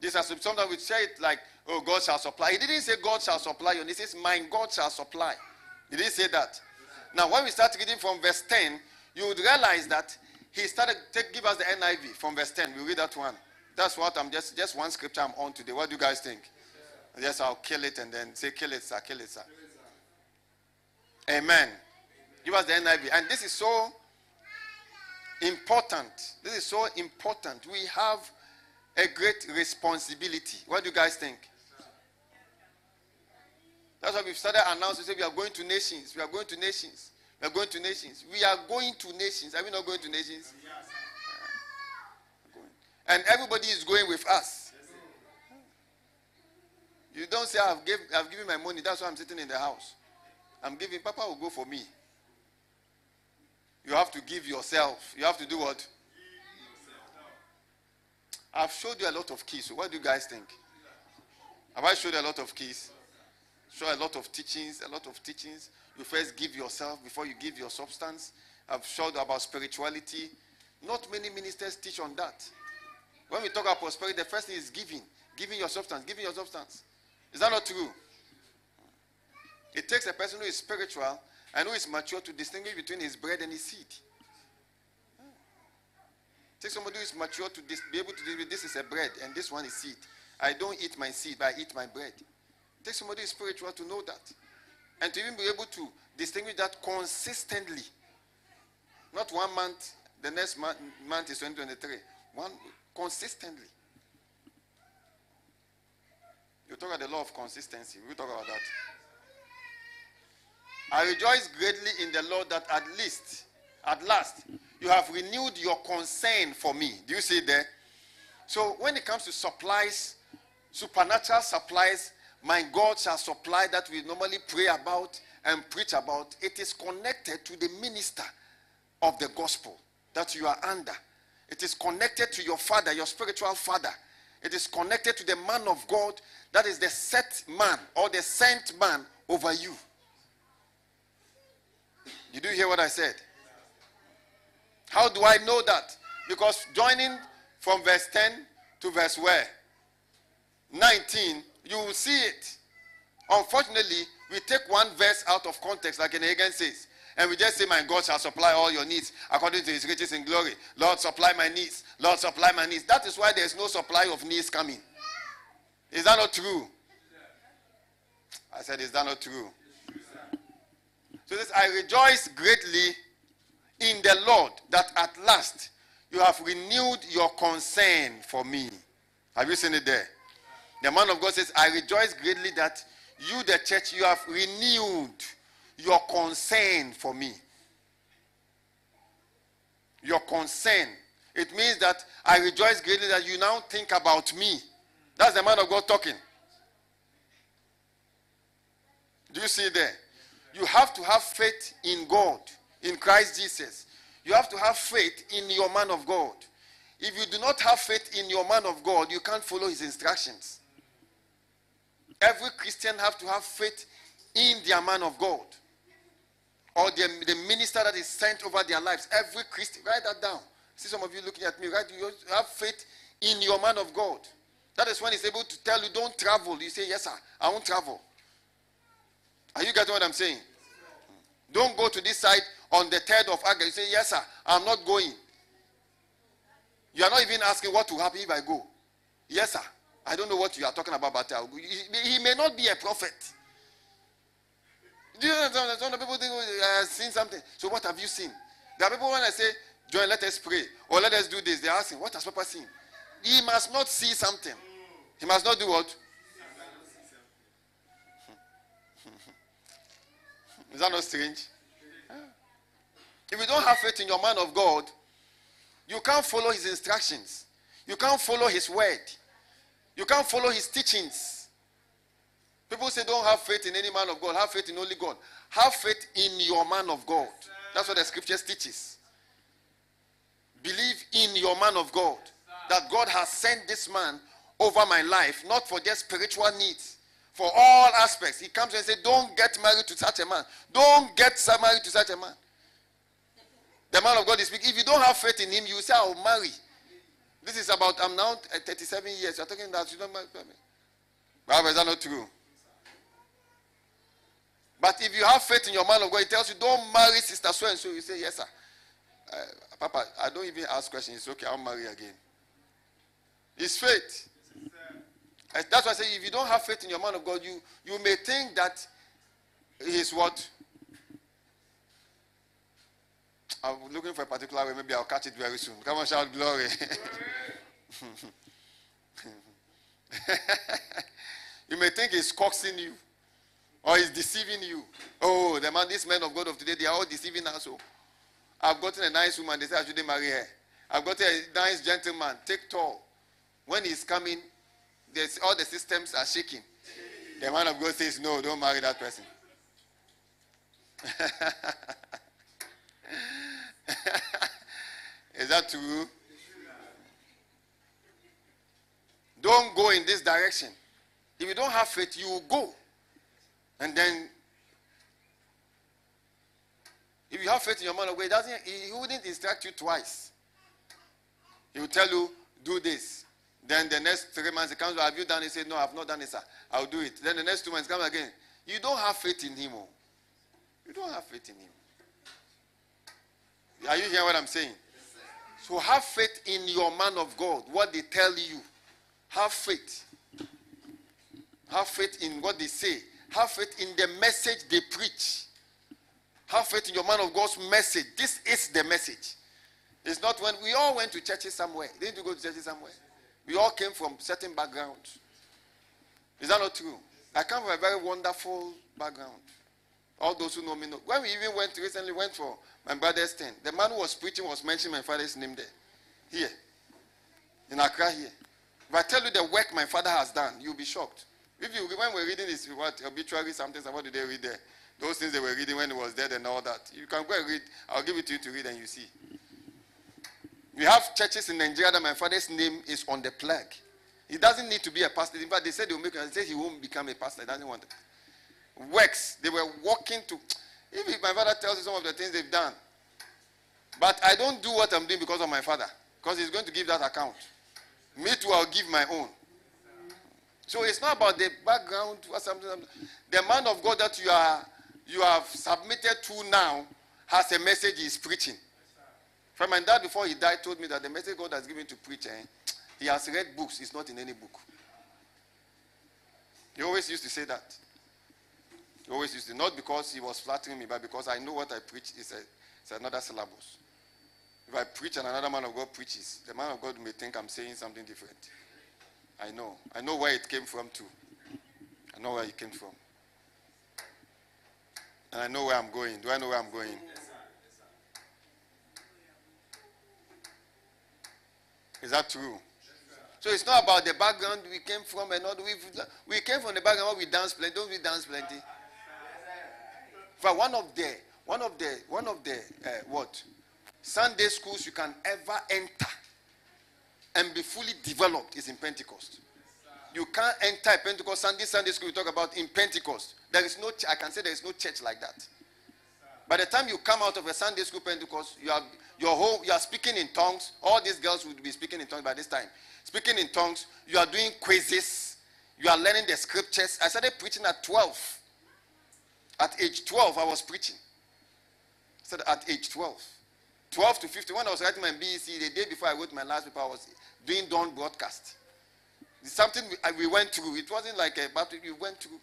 This has sometimes we say it like, oh, God shall supply. He didn't say God shall supply you. He says, My God shall supply. He didn't say that. Now, when we start reading from verse 10, you would realize that he started take give us the NIV from verse 10. We read that one. That's what I'm just just one scripture I'm on today. What do you guys think? Yes, I'll kill it and then say kill it, sir, kill it, sir. Amen. Give us the NIV. And this is so important. This is so important. We have a great responsibility. What do you guys think? That's why we've started announcing. Say we are going to nations. We are going to nations. We are going to nations. We are going to nations. Are we not going to nations? And everybody is going with us. You don't say I've, I've given my money. That's why I'm sitting in the house. I'm giving. Papa will go for me. You have to give yourself. You have to do what? I've showed you a lot of keys. What do you guys think? Have I showed you a lot of keys? Show a lot of teachings, a lot of teachings. You first give yourself before you give your substance. I've showed about spirituality. Not many ministers teach on that. When we talk about prosperity, the first thing is giving. Giving your substance. Giving your substance. Is that not true? It takes a person who is spiritual and who is mature to distinguish between his bread and his seed. Take somebody who is mature to dis- be able to deal with this is a bread and this one is seed. I don't eat my seed, but I eat my bread. Take somebody who is spiritual to know that. And to even be able to distinguish that consistently. Not one month, the next month, month is 2023. One consistently. You talk about the law of consistency. We'll talk about that. I rejoice greatly in the Lord that at least, at last, you have renewed your concern for me. Do you see there? So when it comes to supplies, supernatural supplies, my God shall supply that we normally pray about and preach about. It is connected to the minister of the gospel that you are under. It is connected to your father, your spiritual father. It is connected to the man of God that is the set man or the sent man over you. Did you hear what I said? How do I know that? Because joining from verse 10 to verse where? 19, you will see it. Unfortunately, we take one verse out of context, like in Hagen says, and we just say, My God shall supply all your needs according to his riches in glory. Lord, supply my needs. Lord, supply my needs. That is why there is no supply of needs coming. Is that not true? I said, Is that not true? So this I rejoice greatly in the Lord that at last you have renewed your concern for me. Have you seen it there? The man of God says, I rejoice greatly that you, the church, you have renewed your concern for me. Your concern. It means that I rejoice greatly that you now think about me. That's the man of God talking. Do you see there? You have to have faith in God, in Christ Jesus. You have to have faith in your man of God. If you do not have faith in your man of God, you can't follow his instructions. Every Christian have to have faith in their man of God or the, the minister that is sent over their lives. Every Christian, write that down. See some of you looking at me, right? You have faith in your man of God. That is when he's able to tell you, don't travel. You say, yes, sir, I won't travel. Are you getting what I'm saying? Don't go to this side on the 3rd of August. You say, Yes, sir, I'm not going. You are not even asking what will happen if I go. Yes, sir. I don't know what you are talking about, but he may not be a prophet. Do you understand? Some people think oh, uh, seen something. So what have you seen? There are people when I say, join, let us pray, or let us do this, they are asking, what has Papa seen? He must not see something. He must not do what? Is that not strange? If you don't have faith in your man of God, you can't follow his instructions. You can't follow his word. You can't follow his teachings. People say don't have faith in any man of God. Have faith in only God. Have faith in your man of God. That's what the scriptures teaches. Believe in your man of God. That God has sent this man over my life, not for just spiritual needs, for all aspects. He comes and says, Don't get married to such a man. Don't get married to such a man. The man of God is speaking. If you don't have faith in him, you say, I'll marry. This is about, I'm now 37 years. You're talking that you don't marry. Bible, is that not true? But if you have faith in your man of God, he tells you, don't marry sister so and so. You say, yes, sir. Uh, Papa, I don't even ask questions. It's okay. I'll marry again. It's faith. Uh, That's why I say, if you don't have faith in your man of God, you, you may think that he is what? I'm looking for a particular way. Maybe I'll catch it very soon. Come on, shout glory. you may think he's coaxing you or he's deceiving you. Oh, the man, this men of God of today, they are all deceiving us. So I've gotten a nice woman. They say I shouldn't marry her. I've got a nice gentleman. Take tall. When he's coming, there's, all the systems are shaking. The man of God says, No, don't marry that person. Is that true? Don't go in this direction. If you don't have faith, you will go. And then, if you have faith in your man of God, he, doesn't, he wouldn't instruct you twice. He will tell you, do this. Then the next three months he comes, have you done it? He said, no, I've not done it, sir. I'll do it. Then the next two months come again. You don't have faith in him. Oh. You don't have faith in him. Are you hearing what I'm saying? So have faith in your man of God, what they tell you. Have faith. Have faith in what they say. Have faith in the message they preach. Have faith in your man of God's message. This is the message. It's not when we all went to churches somewhere. Didn't you go to churches somewhere? We all came from certain backgrounds. Is that not true? I come from a very wonderful background. All those who know me know. When we even went recently went for my brother's tent, the man who was preaching was mentioning my father's name there. Here. In Accra here. If I tell you the work my father has done, you'll be shocked. If you when we're reading this what obituary something, what did they read there? Those things they were reading when he was dead and all that. You can go and read. I'll give it to you to read and you see. We have churches in Nigeria that my father's name is on the plaque. He doesn't need to be a pastor. In fact, they said they'll make him. They said he won't become a pastor. He doesn't want it. Works. They were walking to. If my father tells you some of the things they've done, but I don't do what I'm doing because of my father, because he's going to give that account. Me too, I'll give my own. So it's not about the background or something. The man of God that you are you have submitted to now has a message he's preaching. From my dad before he died told me that the message God has given to preach, eh, he has read books, it's not in any book. He always used to say that. He always used to, not because he was flattering me, but because I know what I preach is a, it's another syllabus. If I preach and another man of God preaches, the man of God may think I'm saying something different. I know. I know where it came from too. I know where it came from. And I know where I'm going. Do I know where I'm going? Is that true? So it's not about the background we came from and all. We we came from the background where we dance plenty. Don't we dance plenty? For one of the one of the one of the uh, what Sunday schools you can ever enter and be fully developed is in Pentecost. You can't enter Pentecost Sunday Sunday school we talk about in Pentecost. There is no I can say there is no church like that. By the time you come out of a Sunday school Pentecost, you are your whole you are speaking in tongues. All these girls would be speaking in tongues by this time. Speaking in tongues, you are doing quizzes, you are learning the scriptures. I started preaching at 12. At age 12, I was preaching. I said at age 12. 12 to 15. When I was writing my BEC, the day before I wrote my last paper, I was doing dawn broadcast. It's something we, I- we went through. It wasn't like a battle we went through.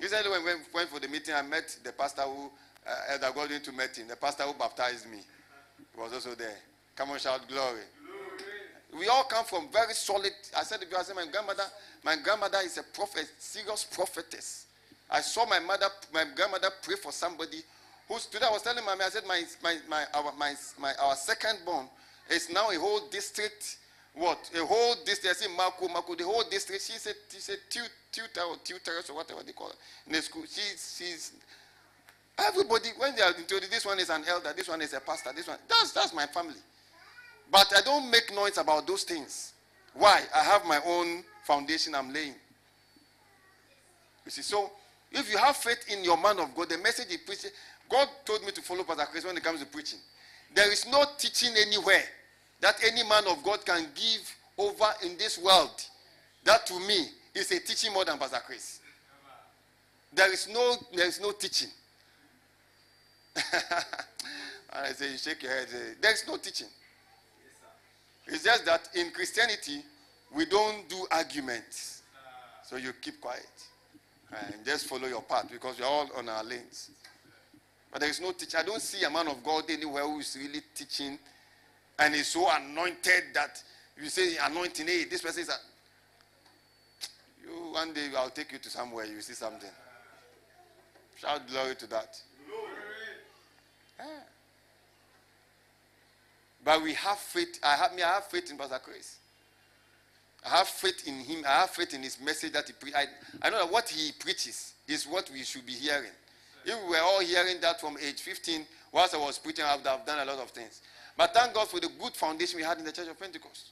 Recently, when we went for the meeting, I met the pastor who, uh, Elder Gordon to met him, the pastor who baptized me. He was also there. Come on, shout glory. We all come from very solid. I said, if you ask my grandmother, my grandmother is a prophet, serious prophetess. I saw my mother, my grandmother pray for somebody who's today. I was telling mommy, I said, my, my, my, our, my, my, our second born is now a whole district. What? A whole district. I said, Marco, Marco, the whole district. She said, she said, tu- tutor or tutoress or whatever they call it in the school. She's, she's, everybody, when they are introduced, this one is an elder, this one is a pastor, this one, that's, that's my family. But I don't make noise about those things. Why? I have my own foundation I'm laying. You see, so if you have faith in your man of God, the message he preaches, God told me to follow Pastor Chris when it comes to preaching. There is no teaching anywhere that any man of God can give over in this world. That to me is a teaching more than Pastor Chris. There is no, there is no teaching. and I say, you shake your head. Eh? There is no teaching. It's just that in Christianity, we don't do arguments. So you keep quiet and just follow your path because we're all on our lanes. But there is no teacher. I don't see a man of God anywhere who is really teaching and is so anointed that you say anointing, hey, this person is a you one day I'll take you to somewhere, you see something. Shout glory to that. Yeah. But we have faith. I have me, I have faith in Pastor Chris. I have faith in him. I have faith in his message that he pre- I, I know that what he preaches is what we should be hearing. If we were all hearing that from age 15, whilst I was preaching, I would have done a lot of things. But thank God for the good foundation we had in the Church of Pentecost.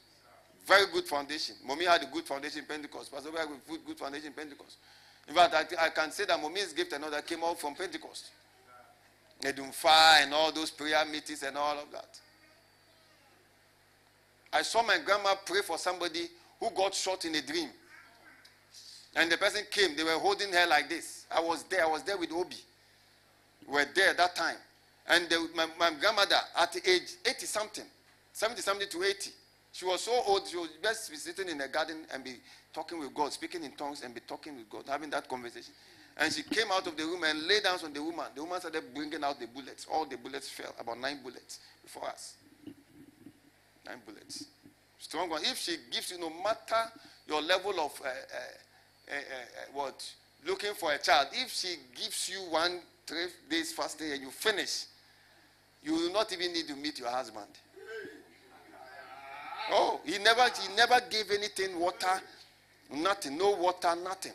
Very good foundation. Mommy had a good foundation in Pentecost. Pastor Obi had a good, good foundation in Pentecost. In fact, I, I can say that Mommy's gift and all that came out from Pentecost. Edumfa and all those prayer meetings and all of that. I saw my grandma pray for somebody who got shot in a dream. And the person came, they were holding her like this. I was there, I was there with Obi. We were there that time. And the, my, my grandmother, at the age 80 something, 70 something to 80, she was so old, she was just be sitting in the garden and be talking with God, speaking in tongues and be talking with God, having that conversation. And she came out of the room and lay down on the woman. The woman started bringing out the bullets. All the bullets fell, about nine bullets before us. Nine bullets. Strong one. If she gives you, no matter your level of uh, uh, uh, uh, what, looking for a child, if she gives you one, three days fasting and you finish, you will not even need to meet your husband. Oh, he never, he never gave anything, water, nothing, no water, nothing.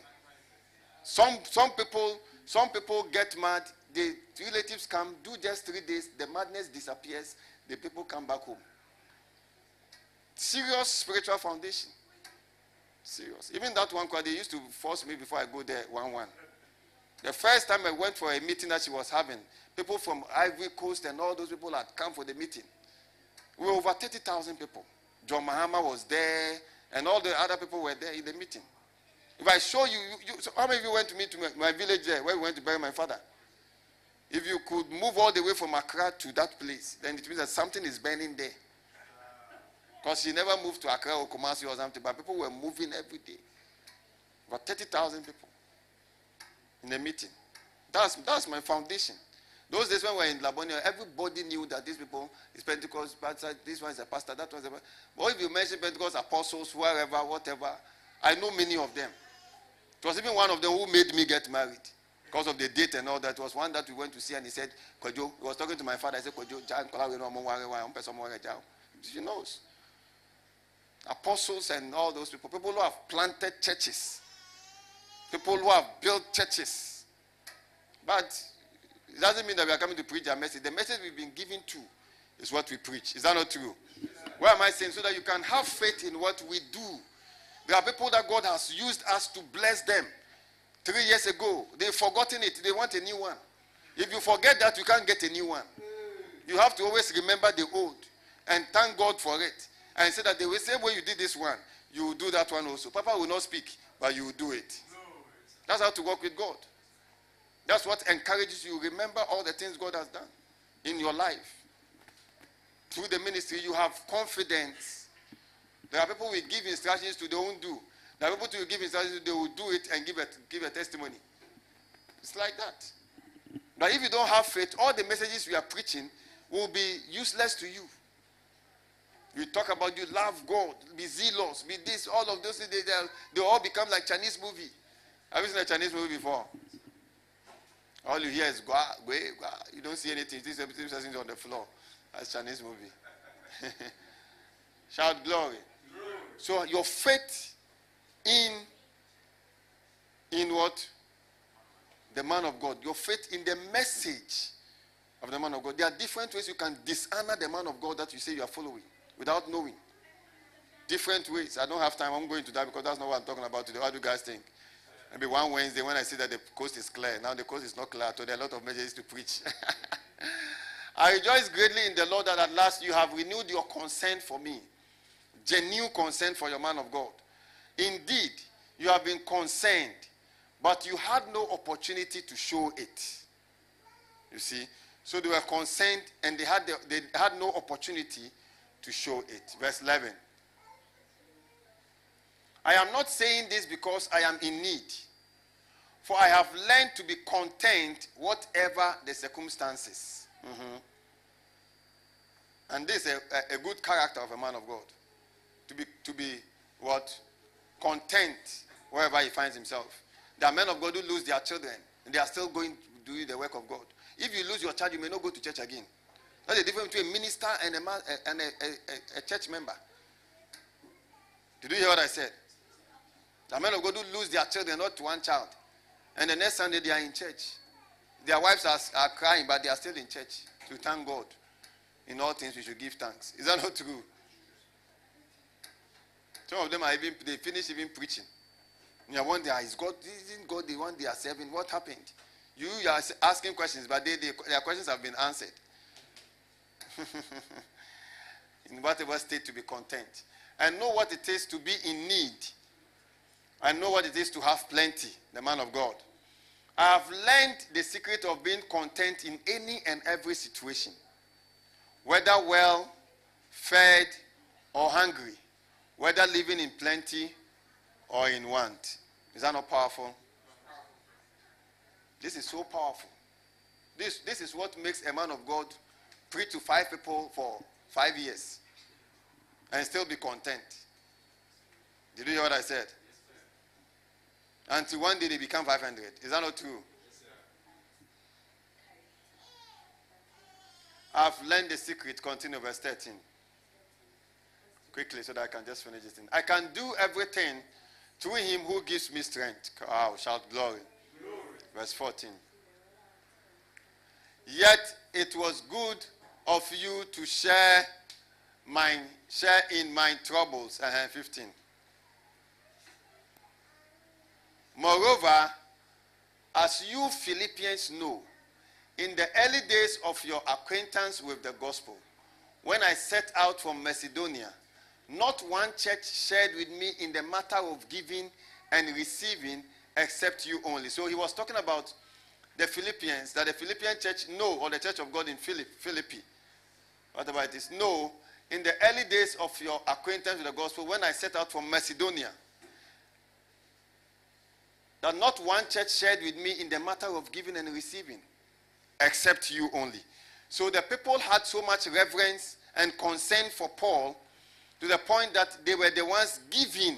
Some, some people, some people get mad. The relatives come, do just three days, the madness disappears, the people come back home. Serious spiritual foundation. Serious. Even that one, they used to force me before I go there, one one. The first time I went for a meeting that she was having, people from Ivory Coast and all those people had come for the meeting. We were over 30,000 people. John Mahama was there, and all the other people were there in the meeting. If I show you, you, you so how many of you went to me to my, my village there, where we went to bury my father? If you could move all the way from Accra to that place, then it means that something is burning there. Because she never moved to Accra or Kumasi or something, but people were moving every day. About 30,000 people in a meeting. That's, that's my foundation. Those days when we were in Labonia, everybody knew that these people is Pentecost, pastor, this one is a pastor, that one is a pastor. But if you mention Pentecost apostles, wherever, whatever, I know many of them. It was even one of them who made me get married because of the date and all that. It was one that we went to see and he said, Kojo, he was talking to my father. I said, Kojo, Jan, Kola, we know, Mo, Ware, Ware, Mpe, Somo, Ware, Jao." she knows. Apostles and all those people, people who have planted churches, people who have built churches. But it doesn't mean that we are coming to preach a message. The message we've been given to is what we preach. Is that not true? Why am I saying? So that you can have faith in what we do. There are people that God has used us to bless them. Three years ago, they've forgotten it. They want a new one. If you forget that, you can't get a new one. You have to always remember the old and thank God for it. And say that the same way you did this one, you will do that one also. Papa will not speak, but you will do it. That's how to work with God. That's what encourages you. Remember all the things God has done. in your life. Through the ministry, you have confidence. There are people we give instructions to, they won't do. There are people to give instructions to, they will do it and give a, give a testimony. It's like that. But if you don't have faith, all the messages we are preaching will be useless to you. We talk about you love God, be zealous, be this, all of those things, they, they, all become like Chinese movie. Have you seen a Chinese movie before? All you hear is gua, gua, gua. You don't see anything. This is on the floor. That's Chinese movie. Shout glory. So your faith in in what? The man of God. Your faith in the message of the man of God. There are different ways you can dishonor the man of God that you say you are following without knowing. Different ways. I don't have time. I'm going to that because that's not what I'm talking about today. What do you guys think? Maybe one Wednesday when I see that the coast is clear. Now the coast is not clear, so there are a lot of messages to preach. I rejoice greatly in the Lord that at last you have renewed your consent for me. Genuine consent for your man of God. Indeed, you have been concerned, but you had no opportunity to show it. You see? So they were concerned and they had, the, they had no opportunity to show it. Verse 11. I am not saying this because I am in need, for I have learned to be content whatever the circumstances. Mhm. And this is a, a, good character of a man of God. To be, to be what? Content wherever he finds himself. There are men of God who lose their children and they are still going to do the work of God. If you lose your child, you may not go to church again. That's the difference between a minister and a, man, and a, a, a church member. Did you hear what I said? The men of God who lose their children, not to one child. And the next Sunday they are in church. Their wives are, are crying, but they are still in church to thank God. In all things, we should give thanks. Is that not true? Some of them are even, they finish even preaching. You are wondering, is God, isn't God the one they are serving? What happened? You, you are asking questions, but they, they, their questions have been answered. in whatever state to be content. And know what it is to be in need. And know what it is to have plenty, the man of God. I have learned the secret of being content in any and every situation, whether well fed or hungry, whether living in plenty or in want. Is that not powerful? This is so powerful. This, this is what makes a man of God preach to five people for five years and still be content. Did you hear what I said? Until one day they become 500. Is that not true? I've learned the secret. Continue verse 13. Quickly, so that I can just finish this thing. I can do everything through him who gives me strength. Wow, shout glory. glory. Verse 14. Yet it was good of you to share my share in my troubles. Uh-huh, 15. Moreover, as you Philippians know, in the early days of your acquaintance with the gospel, when I set out from Macedonia, not one church shared with me in the matter of giving and receiving except you only. So he was talking about the Philippians, that the Philippian church know, or the church of God in Philip, Philippi, whatever it is, know in the early days of your acquaintance with the gospel, when I set out from Macedonia, that not one church shared with me in the matter of giving and receiving, except you only. So the people had so much reverence and concern for Paul to the point that they were the ones giving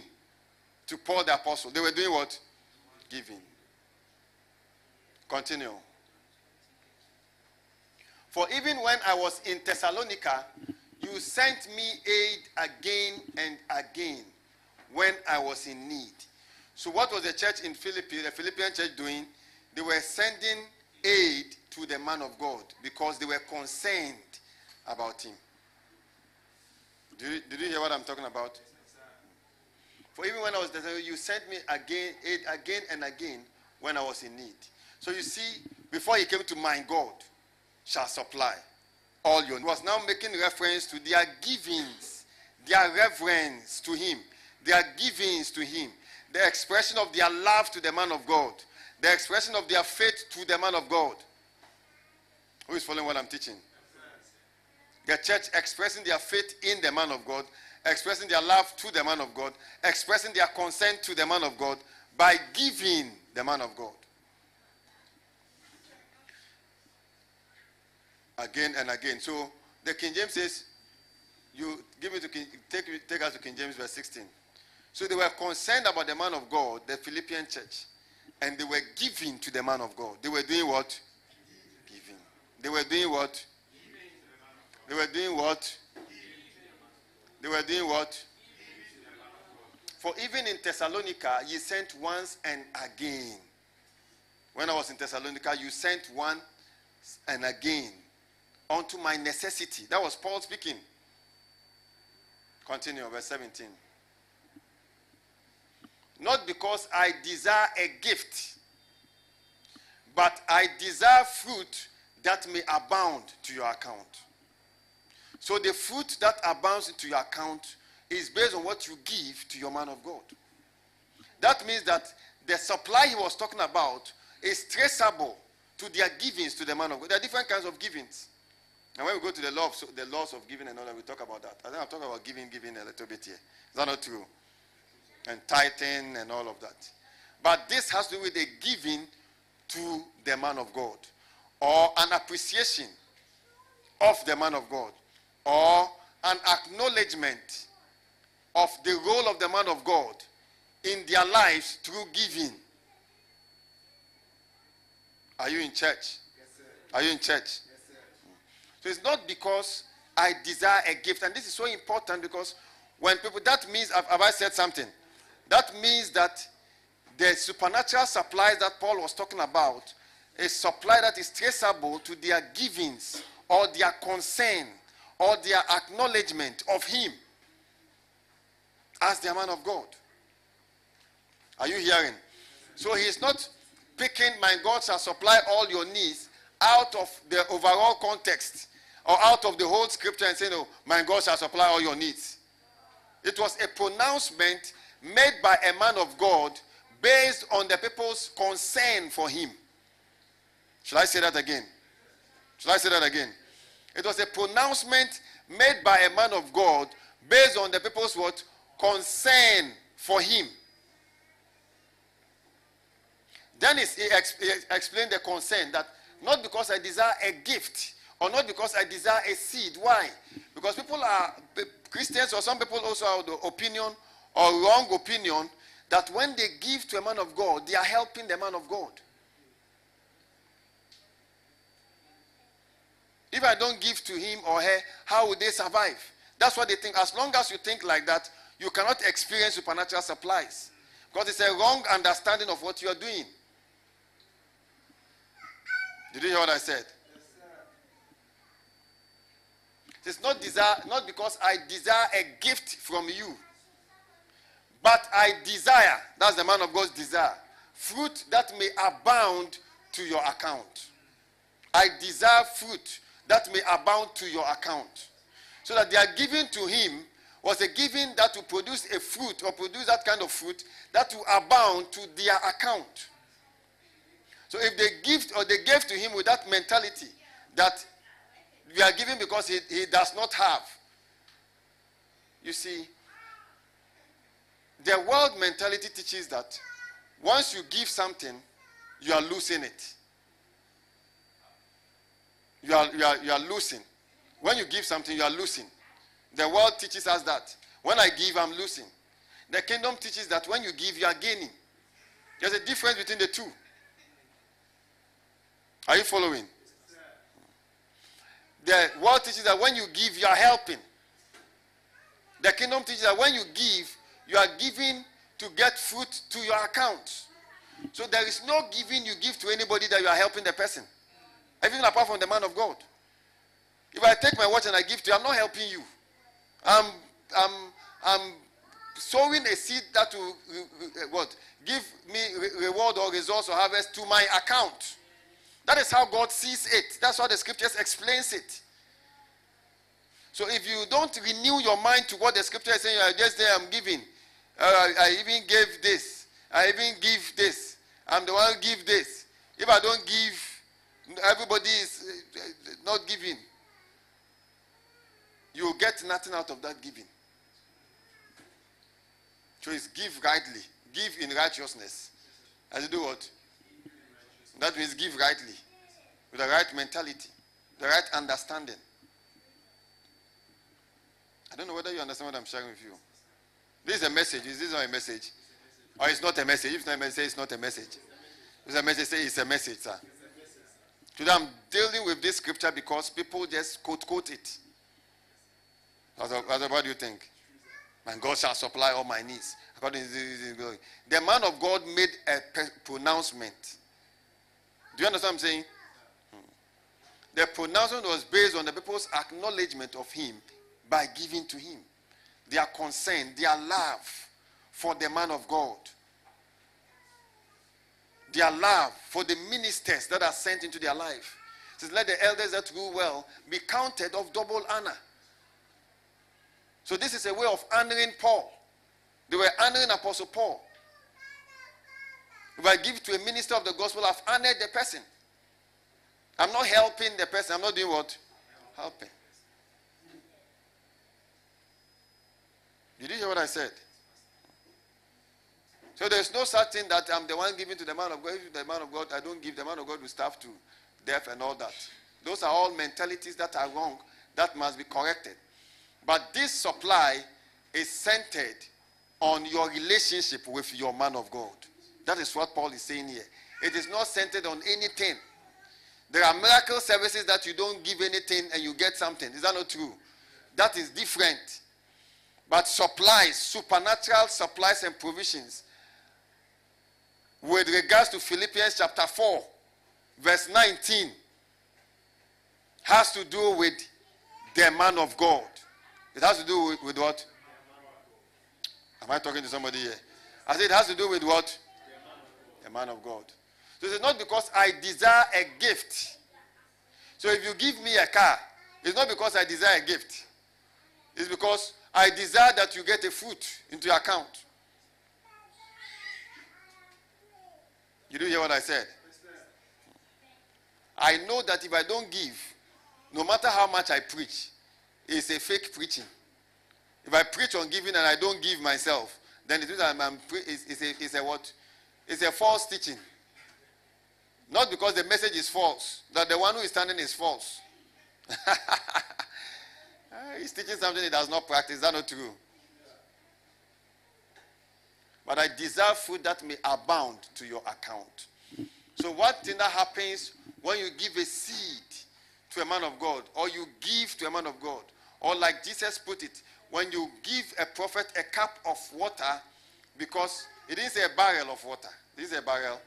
to Paul the apostle. They were doing what? Giving. Continue. For even when I was in Thessalonica, you sent me aid again and again when I was in need. So, what was the church in Philippi, the Philippian church doing? They were sending aid to the man of God because they were concerned about him. Did you, did you hear what I'm talking about? For even when I was there, you sent me again, aid again and again when I was in need. So you see, before he came to mind, God shall supply all your. Was now making reference to their givings, their reverence to him, their givings to him, the expression of their love to the man of God, the expression of their faith to the man of God. Who is following what I'm teaching? The church expressing their faith in the man of God, expressing their love to the man of God, expressing their consent to the man of God by giving the man of God. Again and again. So the King James says, you give me to King, take, take us to King James verse 16. So they were concerned about the man of God, the Philippian church, and they were giving to the man of God. They were doing what? Giving. They were doing what? They were doing what? They were doing what? For even in Thessalonica, you sent once and again. When I was in Thessalonica, you sent once and again unto my necessity. That was Paul speaking. Continue, verse 17. Not because I desire a gift, but I desire fruit that may abound to your account. So the fruit that abounds into your account is based on what you give to your man of God. That means that the supply he was talking about is traceable to their givings to the man of God. There are different kinds of givings. And when we go to the law of, so the laws of giving and all that, we talk about that. I think I'm talking about giving, giving a little bit here. Is that not true? And tithing and all of that. But this has to do with a giving to the man of God or an appreciation of the man of God or an acknowledgement of the role of the man of God in their lives through giving. Are you in church? Are you in church? So it's not because I desire a gift, and this is so important because when people that means have, have I said something? That means that the supernatural supplies that Paul was talking about is supply that is traceable to their givings or their concern or their acknowledgement of him as the man of God. Are you hearing? So he is not picking my God shall supply all your needs out of the overall context or out of the whole scripture and saying, Oh, my God shall supply all your needs. It was a pronouncement made by a man of God based on the people's concern for him. Shall I say that again? Shall I say that again? It was a pronouncement made by a man of God based on the people's what? Concern for him. Dennis, he he explained the concern that not because I desire a gift or not because I desire a seed. Why? Because people are Christians or some people also have the opinion or wrong opinion that when they give to a man of God, they are helping the man of God. If I don't give to him or her, how will they survive? That's what they think. As long as you think like that, you cannot experience supernatural supplies. Because it's a wrong understanding of what you are doing. Did you hear what I said? It's not desire, not because I desire a gift from you, but I desire, that's the man of God's desire, fruit that may abound to your account. I desire fruit that may abound to your account. So that they are giving to him was a giving that will produce a fruit or produce that kind of fruit that will abound to their account. So if they give or they gave to him with that mentality that we are giving because he, he does not have. You see, the world mentality teaches that once you give something, you are losing it. You are, you are, you are losing. When you give something, you are losing. The world teaches us that. When I give, I'm losing. The kingdom teaches that when you give, you are gaining. There's a difference between the two. Are you following? The world teaches that when you give, you are helping. The kingdom teaches that when you give, you are giving to get fruit to your account. So there is no giving you give to anybody that you are helping the person. Even apart from the man of God. If I take my watch and I give to you, I'm not helping you. I'm, I'm, I'm sowing a seed that will uh, what give me reward or resource or harvest to my account. That is how God sees it. That's how the scriptures explains it. So if you don't renew your mind to what the scripture is saying, I just say I'm giving. Uh, I even gave this. I even give this. I'm the one who give this. If I don't give, everybody is uh, not giving. you get nothing out of that giving. So it's give rightly, give in righteousness. As you do what? That means give rightly, with the right mentality, the right understanding. I don't know whether you understand what I'm sharing with you. This is a message. Is this not a message? Or it's not a message? If it's not a message, it's not a message. If it's a message, say it's a message, sir. Today I'm dealing with this scripture because people just quote quote it. What do you think? My God shall supply all my needs. According to. The man of God made a pronouncement. Do you understand what I'm saying? Hmm. The pronouncement was based on the people's acknowledgement of him by giving to him. Their concern, their love for the man of God. Their love for the ministers that are sent into their life. It says, Let the elders that rule well be counted of double honor. So this is a way of honoring Paul. They were honoring Apostle Paul. If I give to a minister of the gospel, I've honored the person. I'm not helping the person. I'm not doing what? Helping. Did you hear what I said? So there's no such thing that I'm the one giving to the man of God. If the man of God, I don't give the man of God will starve to death and all that. Those are all mentalities that are wrong that must be corrected. But this supply is centered on your relationship with your man of God. That is what Paul is saying here. It is not centered on anything. There are miracle services that you don't give anything and you get something. Is that not true? That is different. But supplies, supernatural supplies and provisions, with regards to Philippians chapter 4, verse 19, has to do with the man of God. It has to do with, with what? Am I talking to somebody here? I said it has to do with what? A man of God. So it's not because I desire a gift. So if you give me a car, it's not because I desire a gift. It's because I desire that you get a foot into your account. You didn't hear what I said? I know that if I don't give, no matter how much I preach, it's a fake preaching. If I preach on giving and I don't give myself, then it means I'm, I'm it's, it's, a, it's a what? It's a false teaching. Not because the message is false, that the one who is standing is false. He's teaching something he does not practice. Is that not true? But I desire food that may abound to your account. So, what thing that happens when you give a seed to a man of God, or you give to a man of God, or like Jesus put it, when you give a prophet a cup of water, because it say a barrel of water, this is a barrel,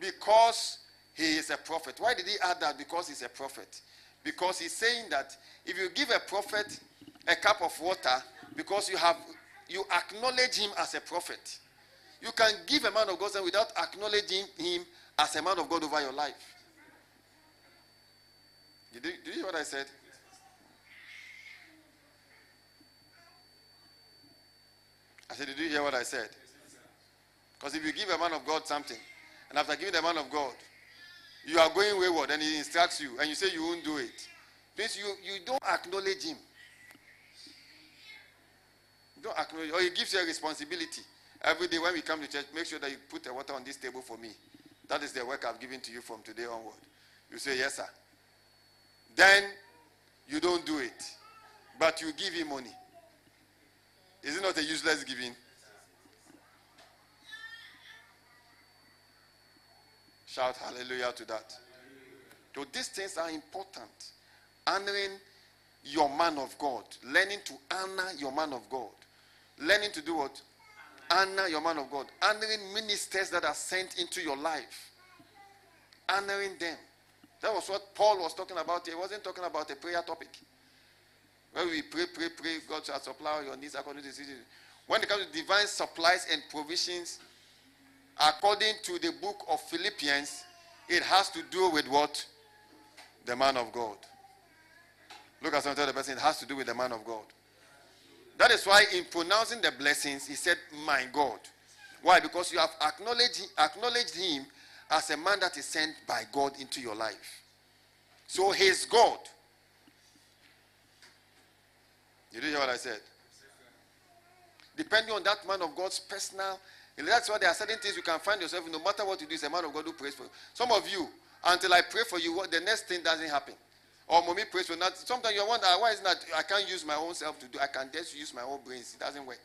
because he is a prophet. Why did he add that? Because he's a prophet. Because he's saying that if you give a prophet a cup of water, because you have you acknowledge him as a prophet, you can give a man of God without acknowledging him as a man of God over your life. Did you, you hear what I said? I said, Did you hear what I said? Because if you give a man of God something, and after giving the man of God, you are going wayward and he instructs you, and you say you won't do it, means you, you don't acknowledge him. You don't acknowledge, or he gives you a responsibility. Every day when we come to church, make sure that you put the water on this table for me. That is the work I've given to you from today onward. You say, Yes, sir. Then you don't do it, but you give him money. Is it not a useless giving? Shout hallelujah to that. So these things are important. Honoring your man of God. Learning to honor your man of God. Learning to do what? Honor your man of God. Honoring ministers that are sent into your life. Honoring them. That was what Paul was talking about. He wasn't talking about a prayer topic. Where we pray, pray, pray, God shall supply your needs according to his When it comes to divine supplies and provisions, according to the book of Philippians, it has to do with what? The man of God. Look at some other person, it has to do with the man of God. That is why in pronouncing the blessings, he said, My God. Why? Because you have acknowledged, acknowledged him as a man that is sent by God into your life. So his God You Did hear what I said? Depending on that man of God's personal, that's why there are certain things you can find yourself. No matter what you do, is a man of God who prays for you. Some of you, until I pray for you, what the next thing doesn't happen. Or mommy prays for not. Sometimes you wonder ah, why is not I can't use my own self to do. I can just use my own brains. It doesn't work.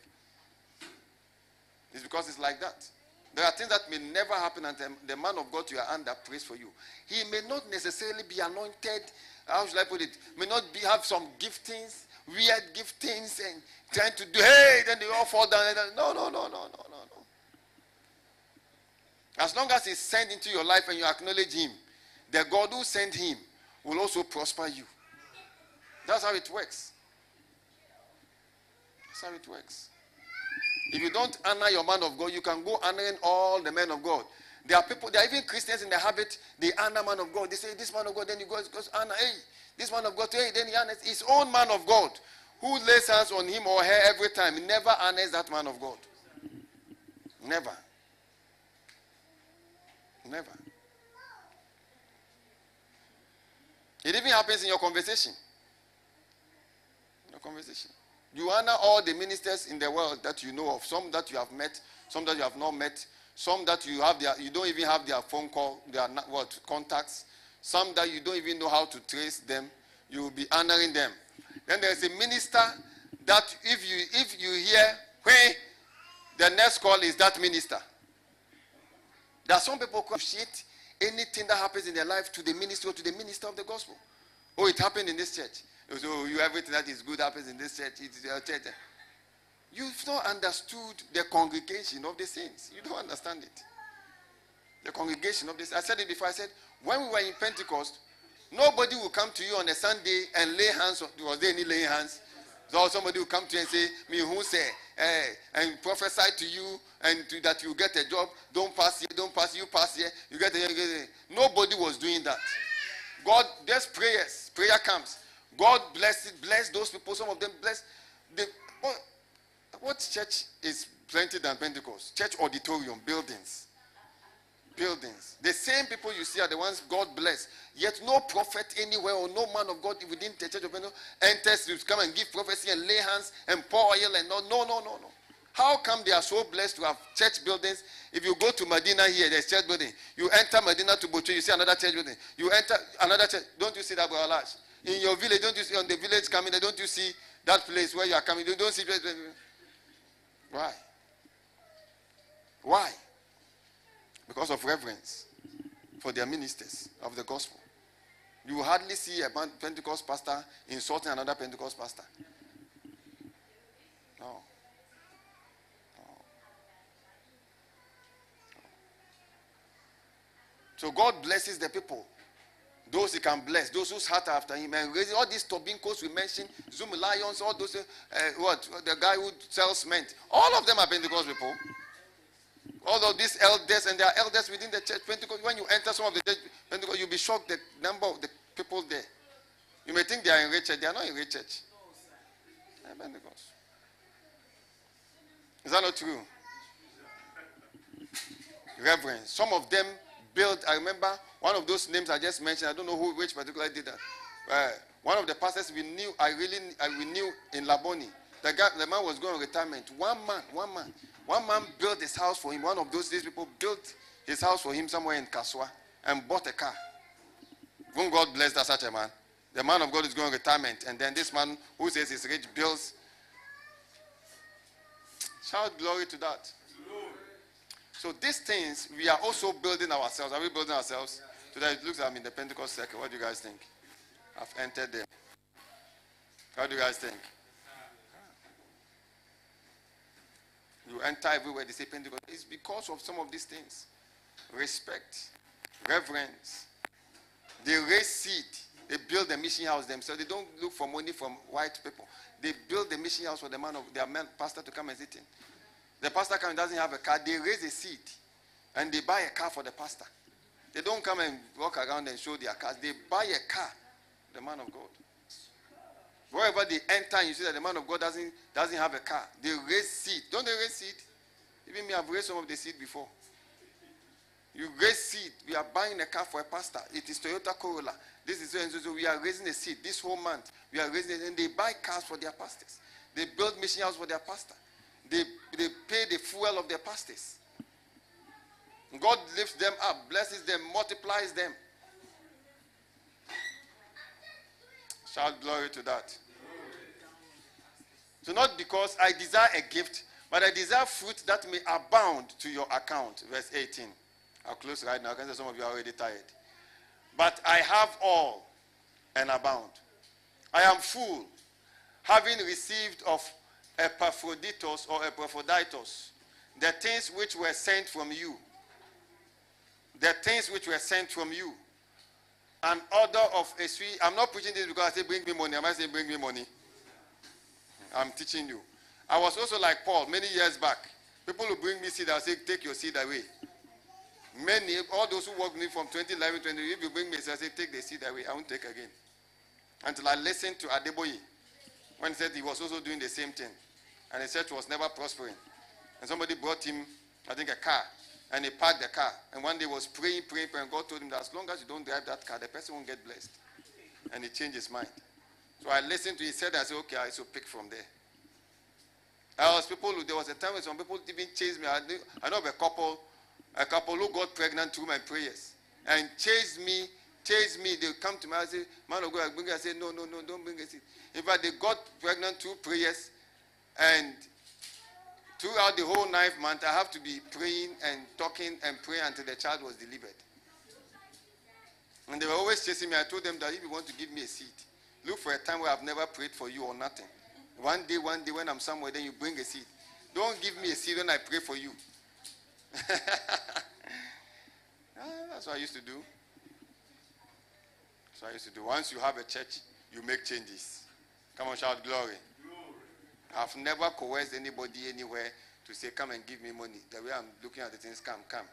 It's because it's like that. There are things that may never happen until the man of God you are under prays for you. He may not necessarily be anointed. How should I put it? May not be have some giftings, weird giftings, and trying to do hey, then they all fall down. No, no, no, no, no, no, no. As long as he's sent into your life and you acknowledge him, the God who sent him will also prosper you. That's how it works. That's how it works. If you don't honor your man of God, you can go honoring all the men of God. There are people, there are even Christians in the habit, they honor man of God. They say, This man of God, then he goes, goes honor, hey, this man of God, hey, then he honors his own man of God who lays hands on him or her every time. He never honors that man of God. Never. Never. It even happens in your conversation. Your conversation. You honor all the ministers in the world that you know of. Some that you have met, some that you have not met, some that you have their, you don't even have their phone call, their what contacts. Some that you don't even know how to trace them. You will be honoring them. Then there is a minister that if you if you hear when the next call is that minister. There are some people who appreciate anything that happens in their life to the minister or to the minister of the gospel. Oh, it happened in this church. Oh, so oh, you everything that is good happens in this church. It's your church. You've not understood the congregation of the saints. You don't understand it. The congregation of this. I said it before. I said when we were in Pentecost, nobody will come to you on a Sunday and lay hands. On, was there any laying hands? So somebody will come to you and say, "Me who say," eh, and prophesy to you and to, that you get a job. Don't pass here. Don't pass. You pass here. You get get here. Nobody was doing that. God, there's prayers. Prayer comes. God bless it, bless those people. Some of them bless. The, what, what church is plenty than Pentecost? Church auditorium, buildings. Buildings. The same people you see are the ones God bless. Yet no prophet anywhere or no man of God within the church of Pentecost enters to come and give prophecy and lay hands and pour oil and no, no, no, no, no. How come they are so blessed to have church buildings? If you go to Madina here, there's church building. You enter Madina to Bocho, you see another church building. You enter another church. Don't you see that, Brother Lash? In your village, don't you see on the village coming don't you see that place where you are coming? You don't see. Why? Why? Because of reverence for their ministers of the gospel. You will hardly see a Pentecost pastor insulting another Pentecost pastor. No. So God blesses the people. Those he can bless, those whose heart are after him, and all these Tobincos we mentioned, Zoomlions, all those, uh, what, the guy who sells cement, all of them are Pentecost people. All of these elders, and there are elders within the church. Pentecost, when you enter some of the church, Pentecost, you'll be shocked the number of the people there. You may think they are in great church, they are not in great church. They are Pentecost. Is that not true? Reverence. Some of them built, I remember one of those names I just mentioned, I don't know who, which particular did that. Uh, one of the pastors we knew, I really, I, we knew in Labone, the guy, the man was going on retirement. One man, one man, one man built his house for him. One of those these people built his house for him somewhere in Kasoa and bought a car. When God blessed that such a man, the man of God is going on retirement, and then this man who says he's rich builds. Shout glory to that. So these things we are also building ourselves. Are we building ourselves? Today it looks like I'm in the Pentecost circle. What do you guys think? I've entered there. What do you guys think? You enter everywhere, they say Pentecost. It's because of some of these things. Respect, reverence. They raise seed. They build the mission house themselves. They don't look for money from white people. They build the mission house for the man of their man pastor to come and sit in. The pastor comes doesn't have a car. They raise a seed and they buy a car for the pastor. They don't come and walk around and show their cars. They buy a car, the man of God. Wherever they enter, you see that the man of God doesn't, doesn't have a car. They raise seed. Don't they raise seed? Even me, I've raised some of the seed before. You raise seed. We are buying a car for a pastor. It is Toyota Corolla. This is so and so. we are raising a seed this whole month. We are raising it, and they buy cars for their pastors. They build mission house for their pastor. They they pay the fuel of their pastors. God lifts them up, blesses them, multiplies them. Shout glory to that. So, not because I desire a gift, but I desire fruit that may abound to your account. Verse 18. I'll close right now. I can say some of you are already tired. But I have all and abound. I am full, having received of Epaphroditus or Epaphroditus the things which were sent from you. The things which were sent from you. An order of a sweet. I'm not preaching this because I say bring me money. Am I saying bring me money? I'm teaching you. I was also like Paul many years back. People who bring me seed, I say, take your seed away. Many, all those who work with me from 2011, 20, if you bring me, I say, take the seed away. I won't take again. Until I listened to Adeboye when he said he was also doing the same thing. And the church was never prospering. And somebody brought him, I think, a car. And he parked the car. And one day was praying, praying, praying. God told him that as long as you don't drive that car, the person won't get blessed. And he changed his mind. So I listened to him. He said, I said, okay, I should pick from there. I was people there was a time when some people even chased me. I, knew, I know of a couple, a couple who got pregnant through my prayers and chased me, chased me. They come to me, I say, man of God, I bring it. I say, no, no, no, don't bring it. In fact, they got pregnant through prayers and throughout the whole ninth month, I have to be praying and talking and praying until the child was delivered. And they were always chasing me. I told them that if you want to give me a seat, look for a time where I've never prayed for you or nothing. One day, one day when I'm somewhere, then you bring a seat. Don't give me a seat when I pray for you. Ah, that's what I used to do. That's what I used to do. Once you have a church, you make changes. Come on, shout glory. I've never coerced anybody anywhere to say, come and give me money. The way I'm looking at the things, come, come,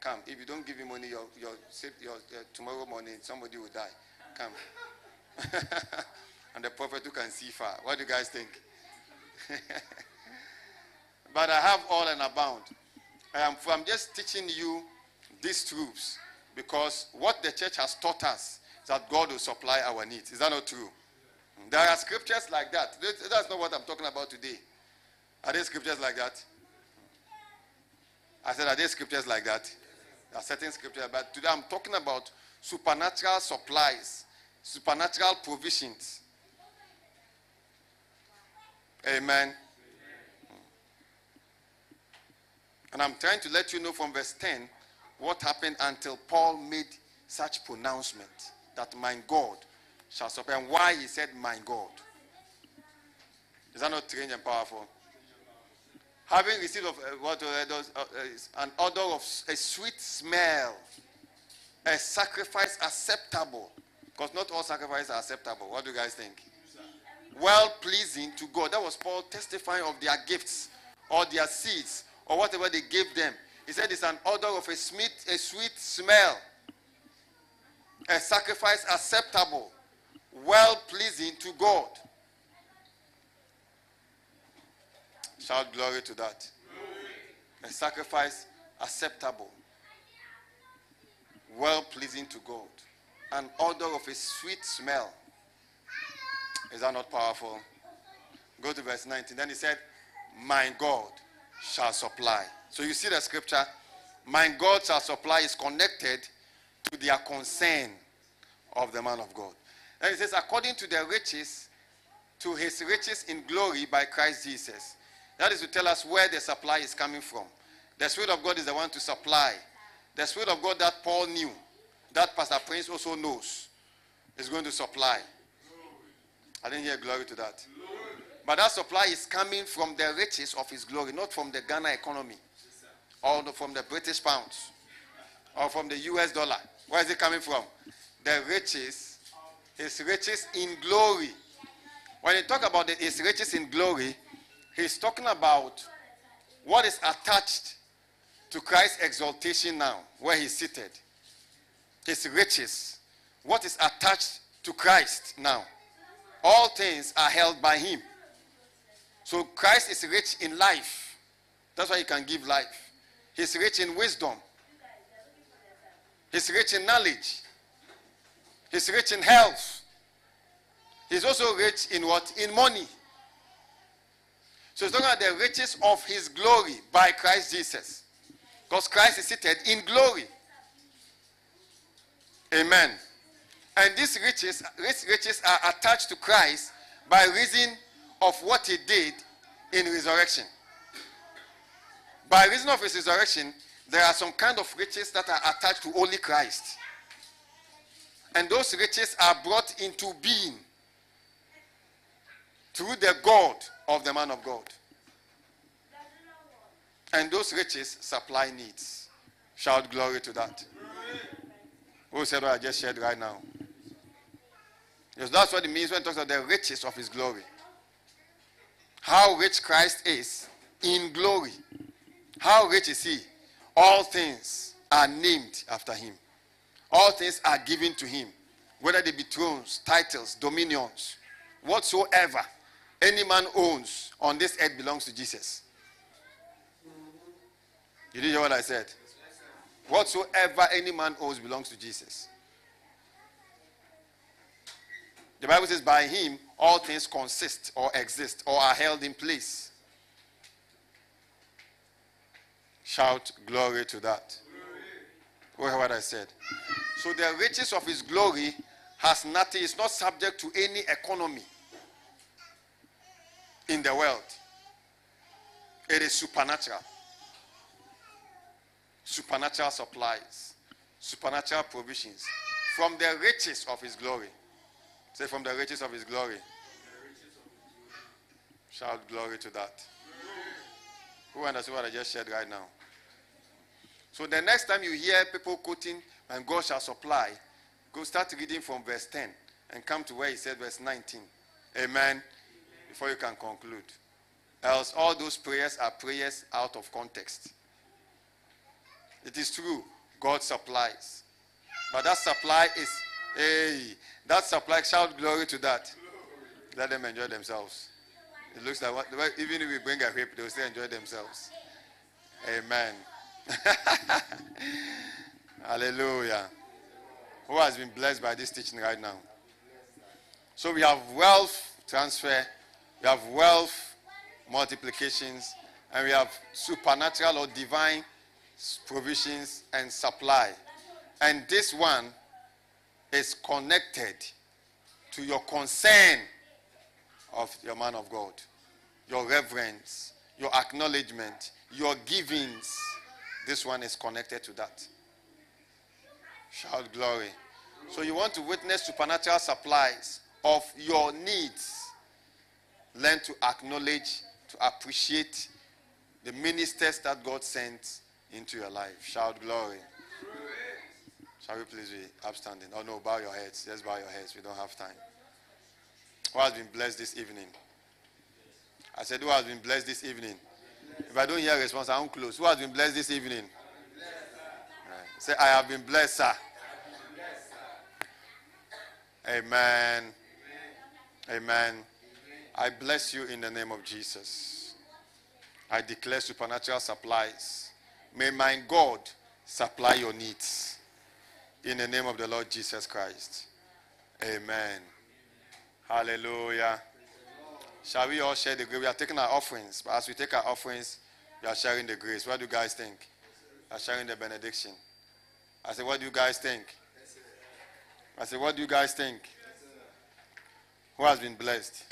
come. If you don't give me money, your, your, your, your tomorrow morning, somebody will die. Come. and the prophet who can see far. What do you guys think? but I have all and abound. I am, I'm just teaching you these truths because what the church has taught us is that God will supply our needs. Is that not true? There are scriptures like that. That's not what I'm talking about today. Are there scriptures like that? I said, are there scriptures like that? There are certain scriptures, but today I'm talking about supernatural supplies, supernatural provisions. Amen. And I'm trying to let you know from verse 10 what happened until Paul made such pronouncement that my God shall supply, and why he said, My God. Is that not strange and powerful? Having received of uh, what uh, does, uh, an odor of a sweet smell, a sacrifice acceptable, because not all sacrifices are acceptable. What do you guys think? Well pleasing to God. That was Paul testifying of their gifts or their seeds or whatever they gave them. He said it's an odor of a sweet, a sweet smell, a sacrifice acceptable, well pleasing to God. Shout glory to that. A sacrifice acceptable, well pleasing to God, an odor of a sweet smell. Is that not powerful? Go to verse 19. Then he said, My God shall supply. So you see the scripture, My God shall supply is connected to their concern of the man of God. And it says, according to the riches, to his riches in glory by Christ Jesus. That is to tell us where the supply is coming from. The Spirit of God is the one to supply. The Spirit of God that Paul knew, that Pastor Prince also knows, is going to supply. I didn't hear glory to that. But that supply is coming from the riches of his glory, not from the Ghana economy, or from the British pounds, or from the US dollar. Where is it coming from? The riches his riches in glory. When he talk about the, his riches in glory, he's talking about what is attached to Christ's exaltation now, where he's seated. His riches. What is attached to Christ now? All things are held by him. So Christ is rich in life. That's why he can give life. He's rich in wisdom. He's rich in knowledge. He's rich in health. He's also rich in what? In money. So he's talking about the riches of his glory by Christ Jesus. Because Christ is seated in glory. Amen. And these riches, riches are attached to Christ by reason of what he did in resurrection. By reason of his resurrection, there are some kind of riches that are attached to only Christ. And those riches are brought into being through the God of the man of God. And those riches supply needs. Shout glory to that. Who said what I just shared right now? Because that's what it means when it talks about the riches of his glory. How rich Christ is in glory. How rich is he? All things are named after him. All things are given to him, whether they be thrones, titles, dominions, whatsoever any man owns on this earth belongs to Jesus. You did hear what I said? Whatsoever any man owns belongs to Jesus. The Bible says, by him all things consist or exist or are held in place. Shout glory to that. What what I said. So the riches of his glory has nothing, it's not subject to any economy in the world. It is supernatural. Supernatural supplies, supernatural provisions from the riches of his glory. Say, from the riches of his glory. Shout glory to that. Who understands what I just said right now? So the next time you hear people quoting, and God shall supply, go start reading from verse 10 and come to where he said verse 19. Amen. Before you can conclude. Else, all those prayers are prayers out of context. It is true, God supplies. But that supply is, hey, that supply, shout glory to that. Let them enjoy themselves. It looks like, even if we bring a whip, they'll still enjoy themselves. Amen. Hallelujah. Who has been blessed by this teaching right now? So we have wealth transfer, we have wealth multiplications, and we have supernatural or divine provisions and supply. And this one is connected to your concern of your man of God, your reverence, your acknowledgement, your givings. This one is connected to that. Shout glory. So you want to witness supernatural supplies of your needs. Learn to acknowledge, to appreciate the ministers that God sent into your life. Shout glory. Shall we please be upstanding? Oh no, bow your heads. Just bow your heads. We don't have time. Who has been blessed this evening? I said, Who has been blessed this evening? If I don't hear a response, I won't close. Who has been blessed this evening? Say, I have been blessed, sir. Amen. Amen. I bless you in the name of Jesus. I declare supernatural supplies. May my God supply your needs. In the name of the Lord Jesus Christ. Amen. Hallelujah. Shall we all share the grace? We are taking our offerings, but as we take our offerings, we are sharing the grace. What do you guys think? We are sharing the benediction. I said, What do you guys think? I said, What do you guys think? Who has been blessed?